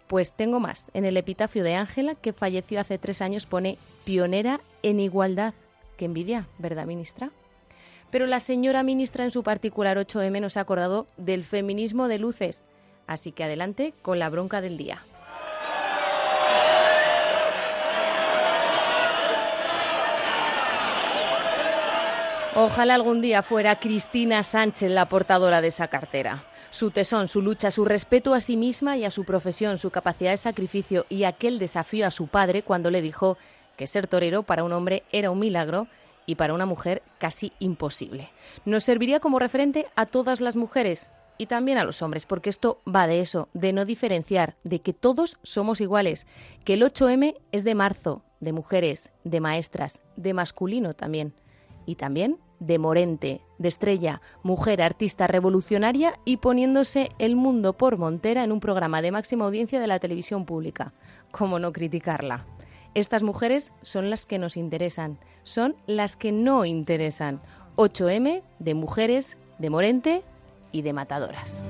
Pues tengo más. En el epitafio de Ángela, que falleció hace tres años, pone pionera en igualdad. Qué envidia, ¿verdad, ministra? Pero la señora ministra en su particular 8M nos ha acordado del feminismo de luces. Así que adelante con la bronca del día. Ojalá algún día fuera Cristina Sánchez la portadora de esa cartera. Su tesón, su lucha, su respeto a sí misma y a su profesión, su capacidad de sacrificio y aquel desafío a su padre cuando le dijo que ser torero para un hombre era un milagro y para una mujer casi imposible. Nos serviría como referente a todas las mujeres, y también a los hombres, porque esto va de eso, de no diferenciar, de que todos somos iguales, que el 8M es de marzo, de mujeres, de maestras, de masculino también, y también de Morente, de Estrella, mujer artista revolucionaria y poniéndose el mundo por montera en un programa de máxima audiencia de la televisión pública. ¿Cómo no criticarla? Estas mujeres son las que nos interesan, son las que no interesan. 8M de mujeres, de Morente y de matadoras.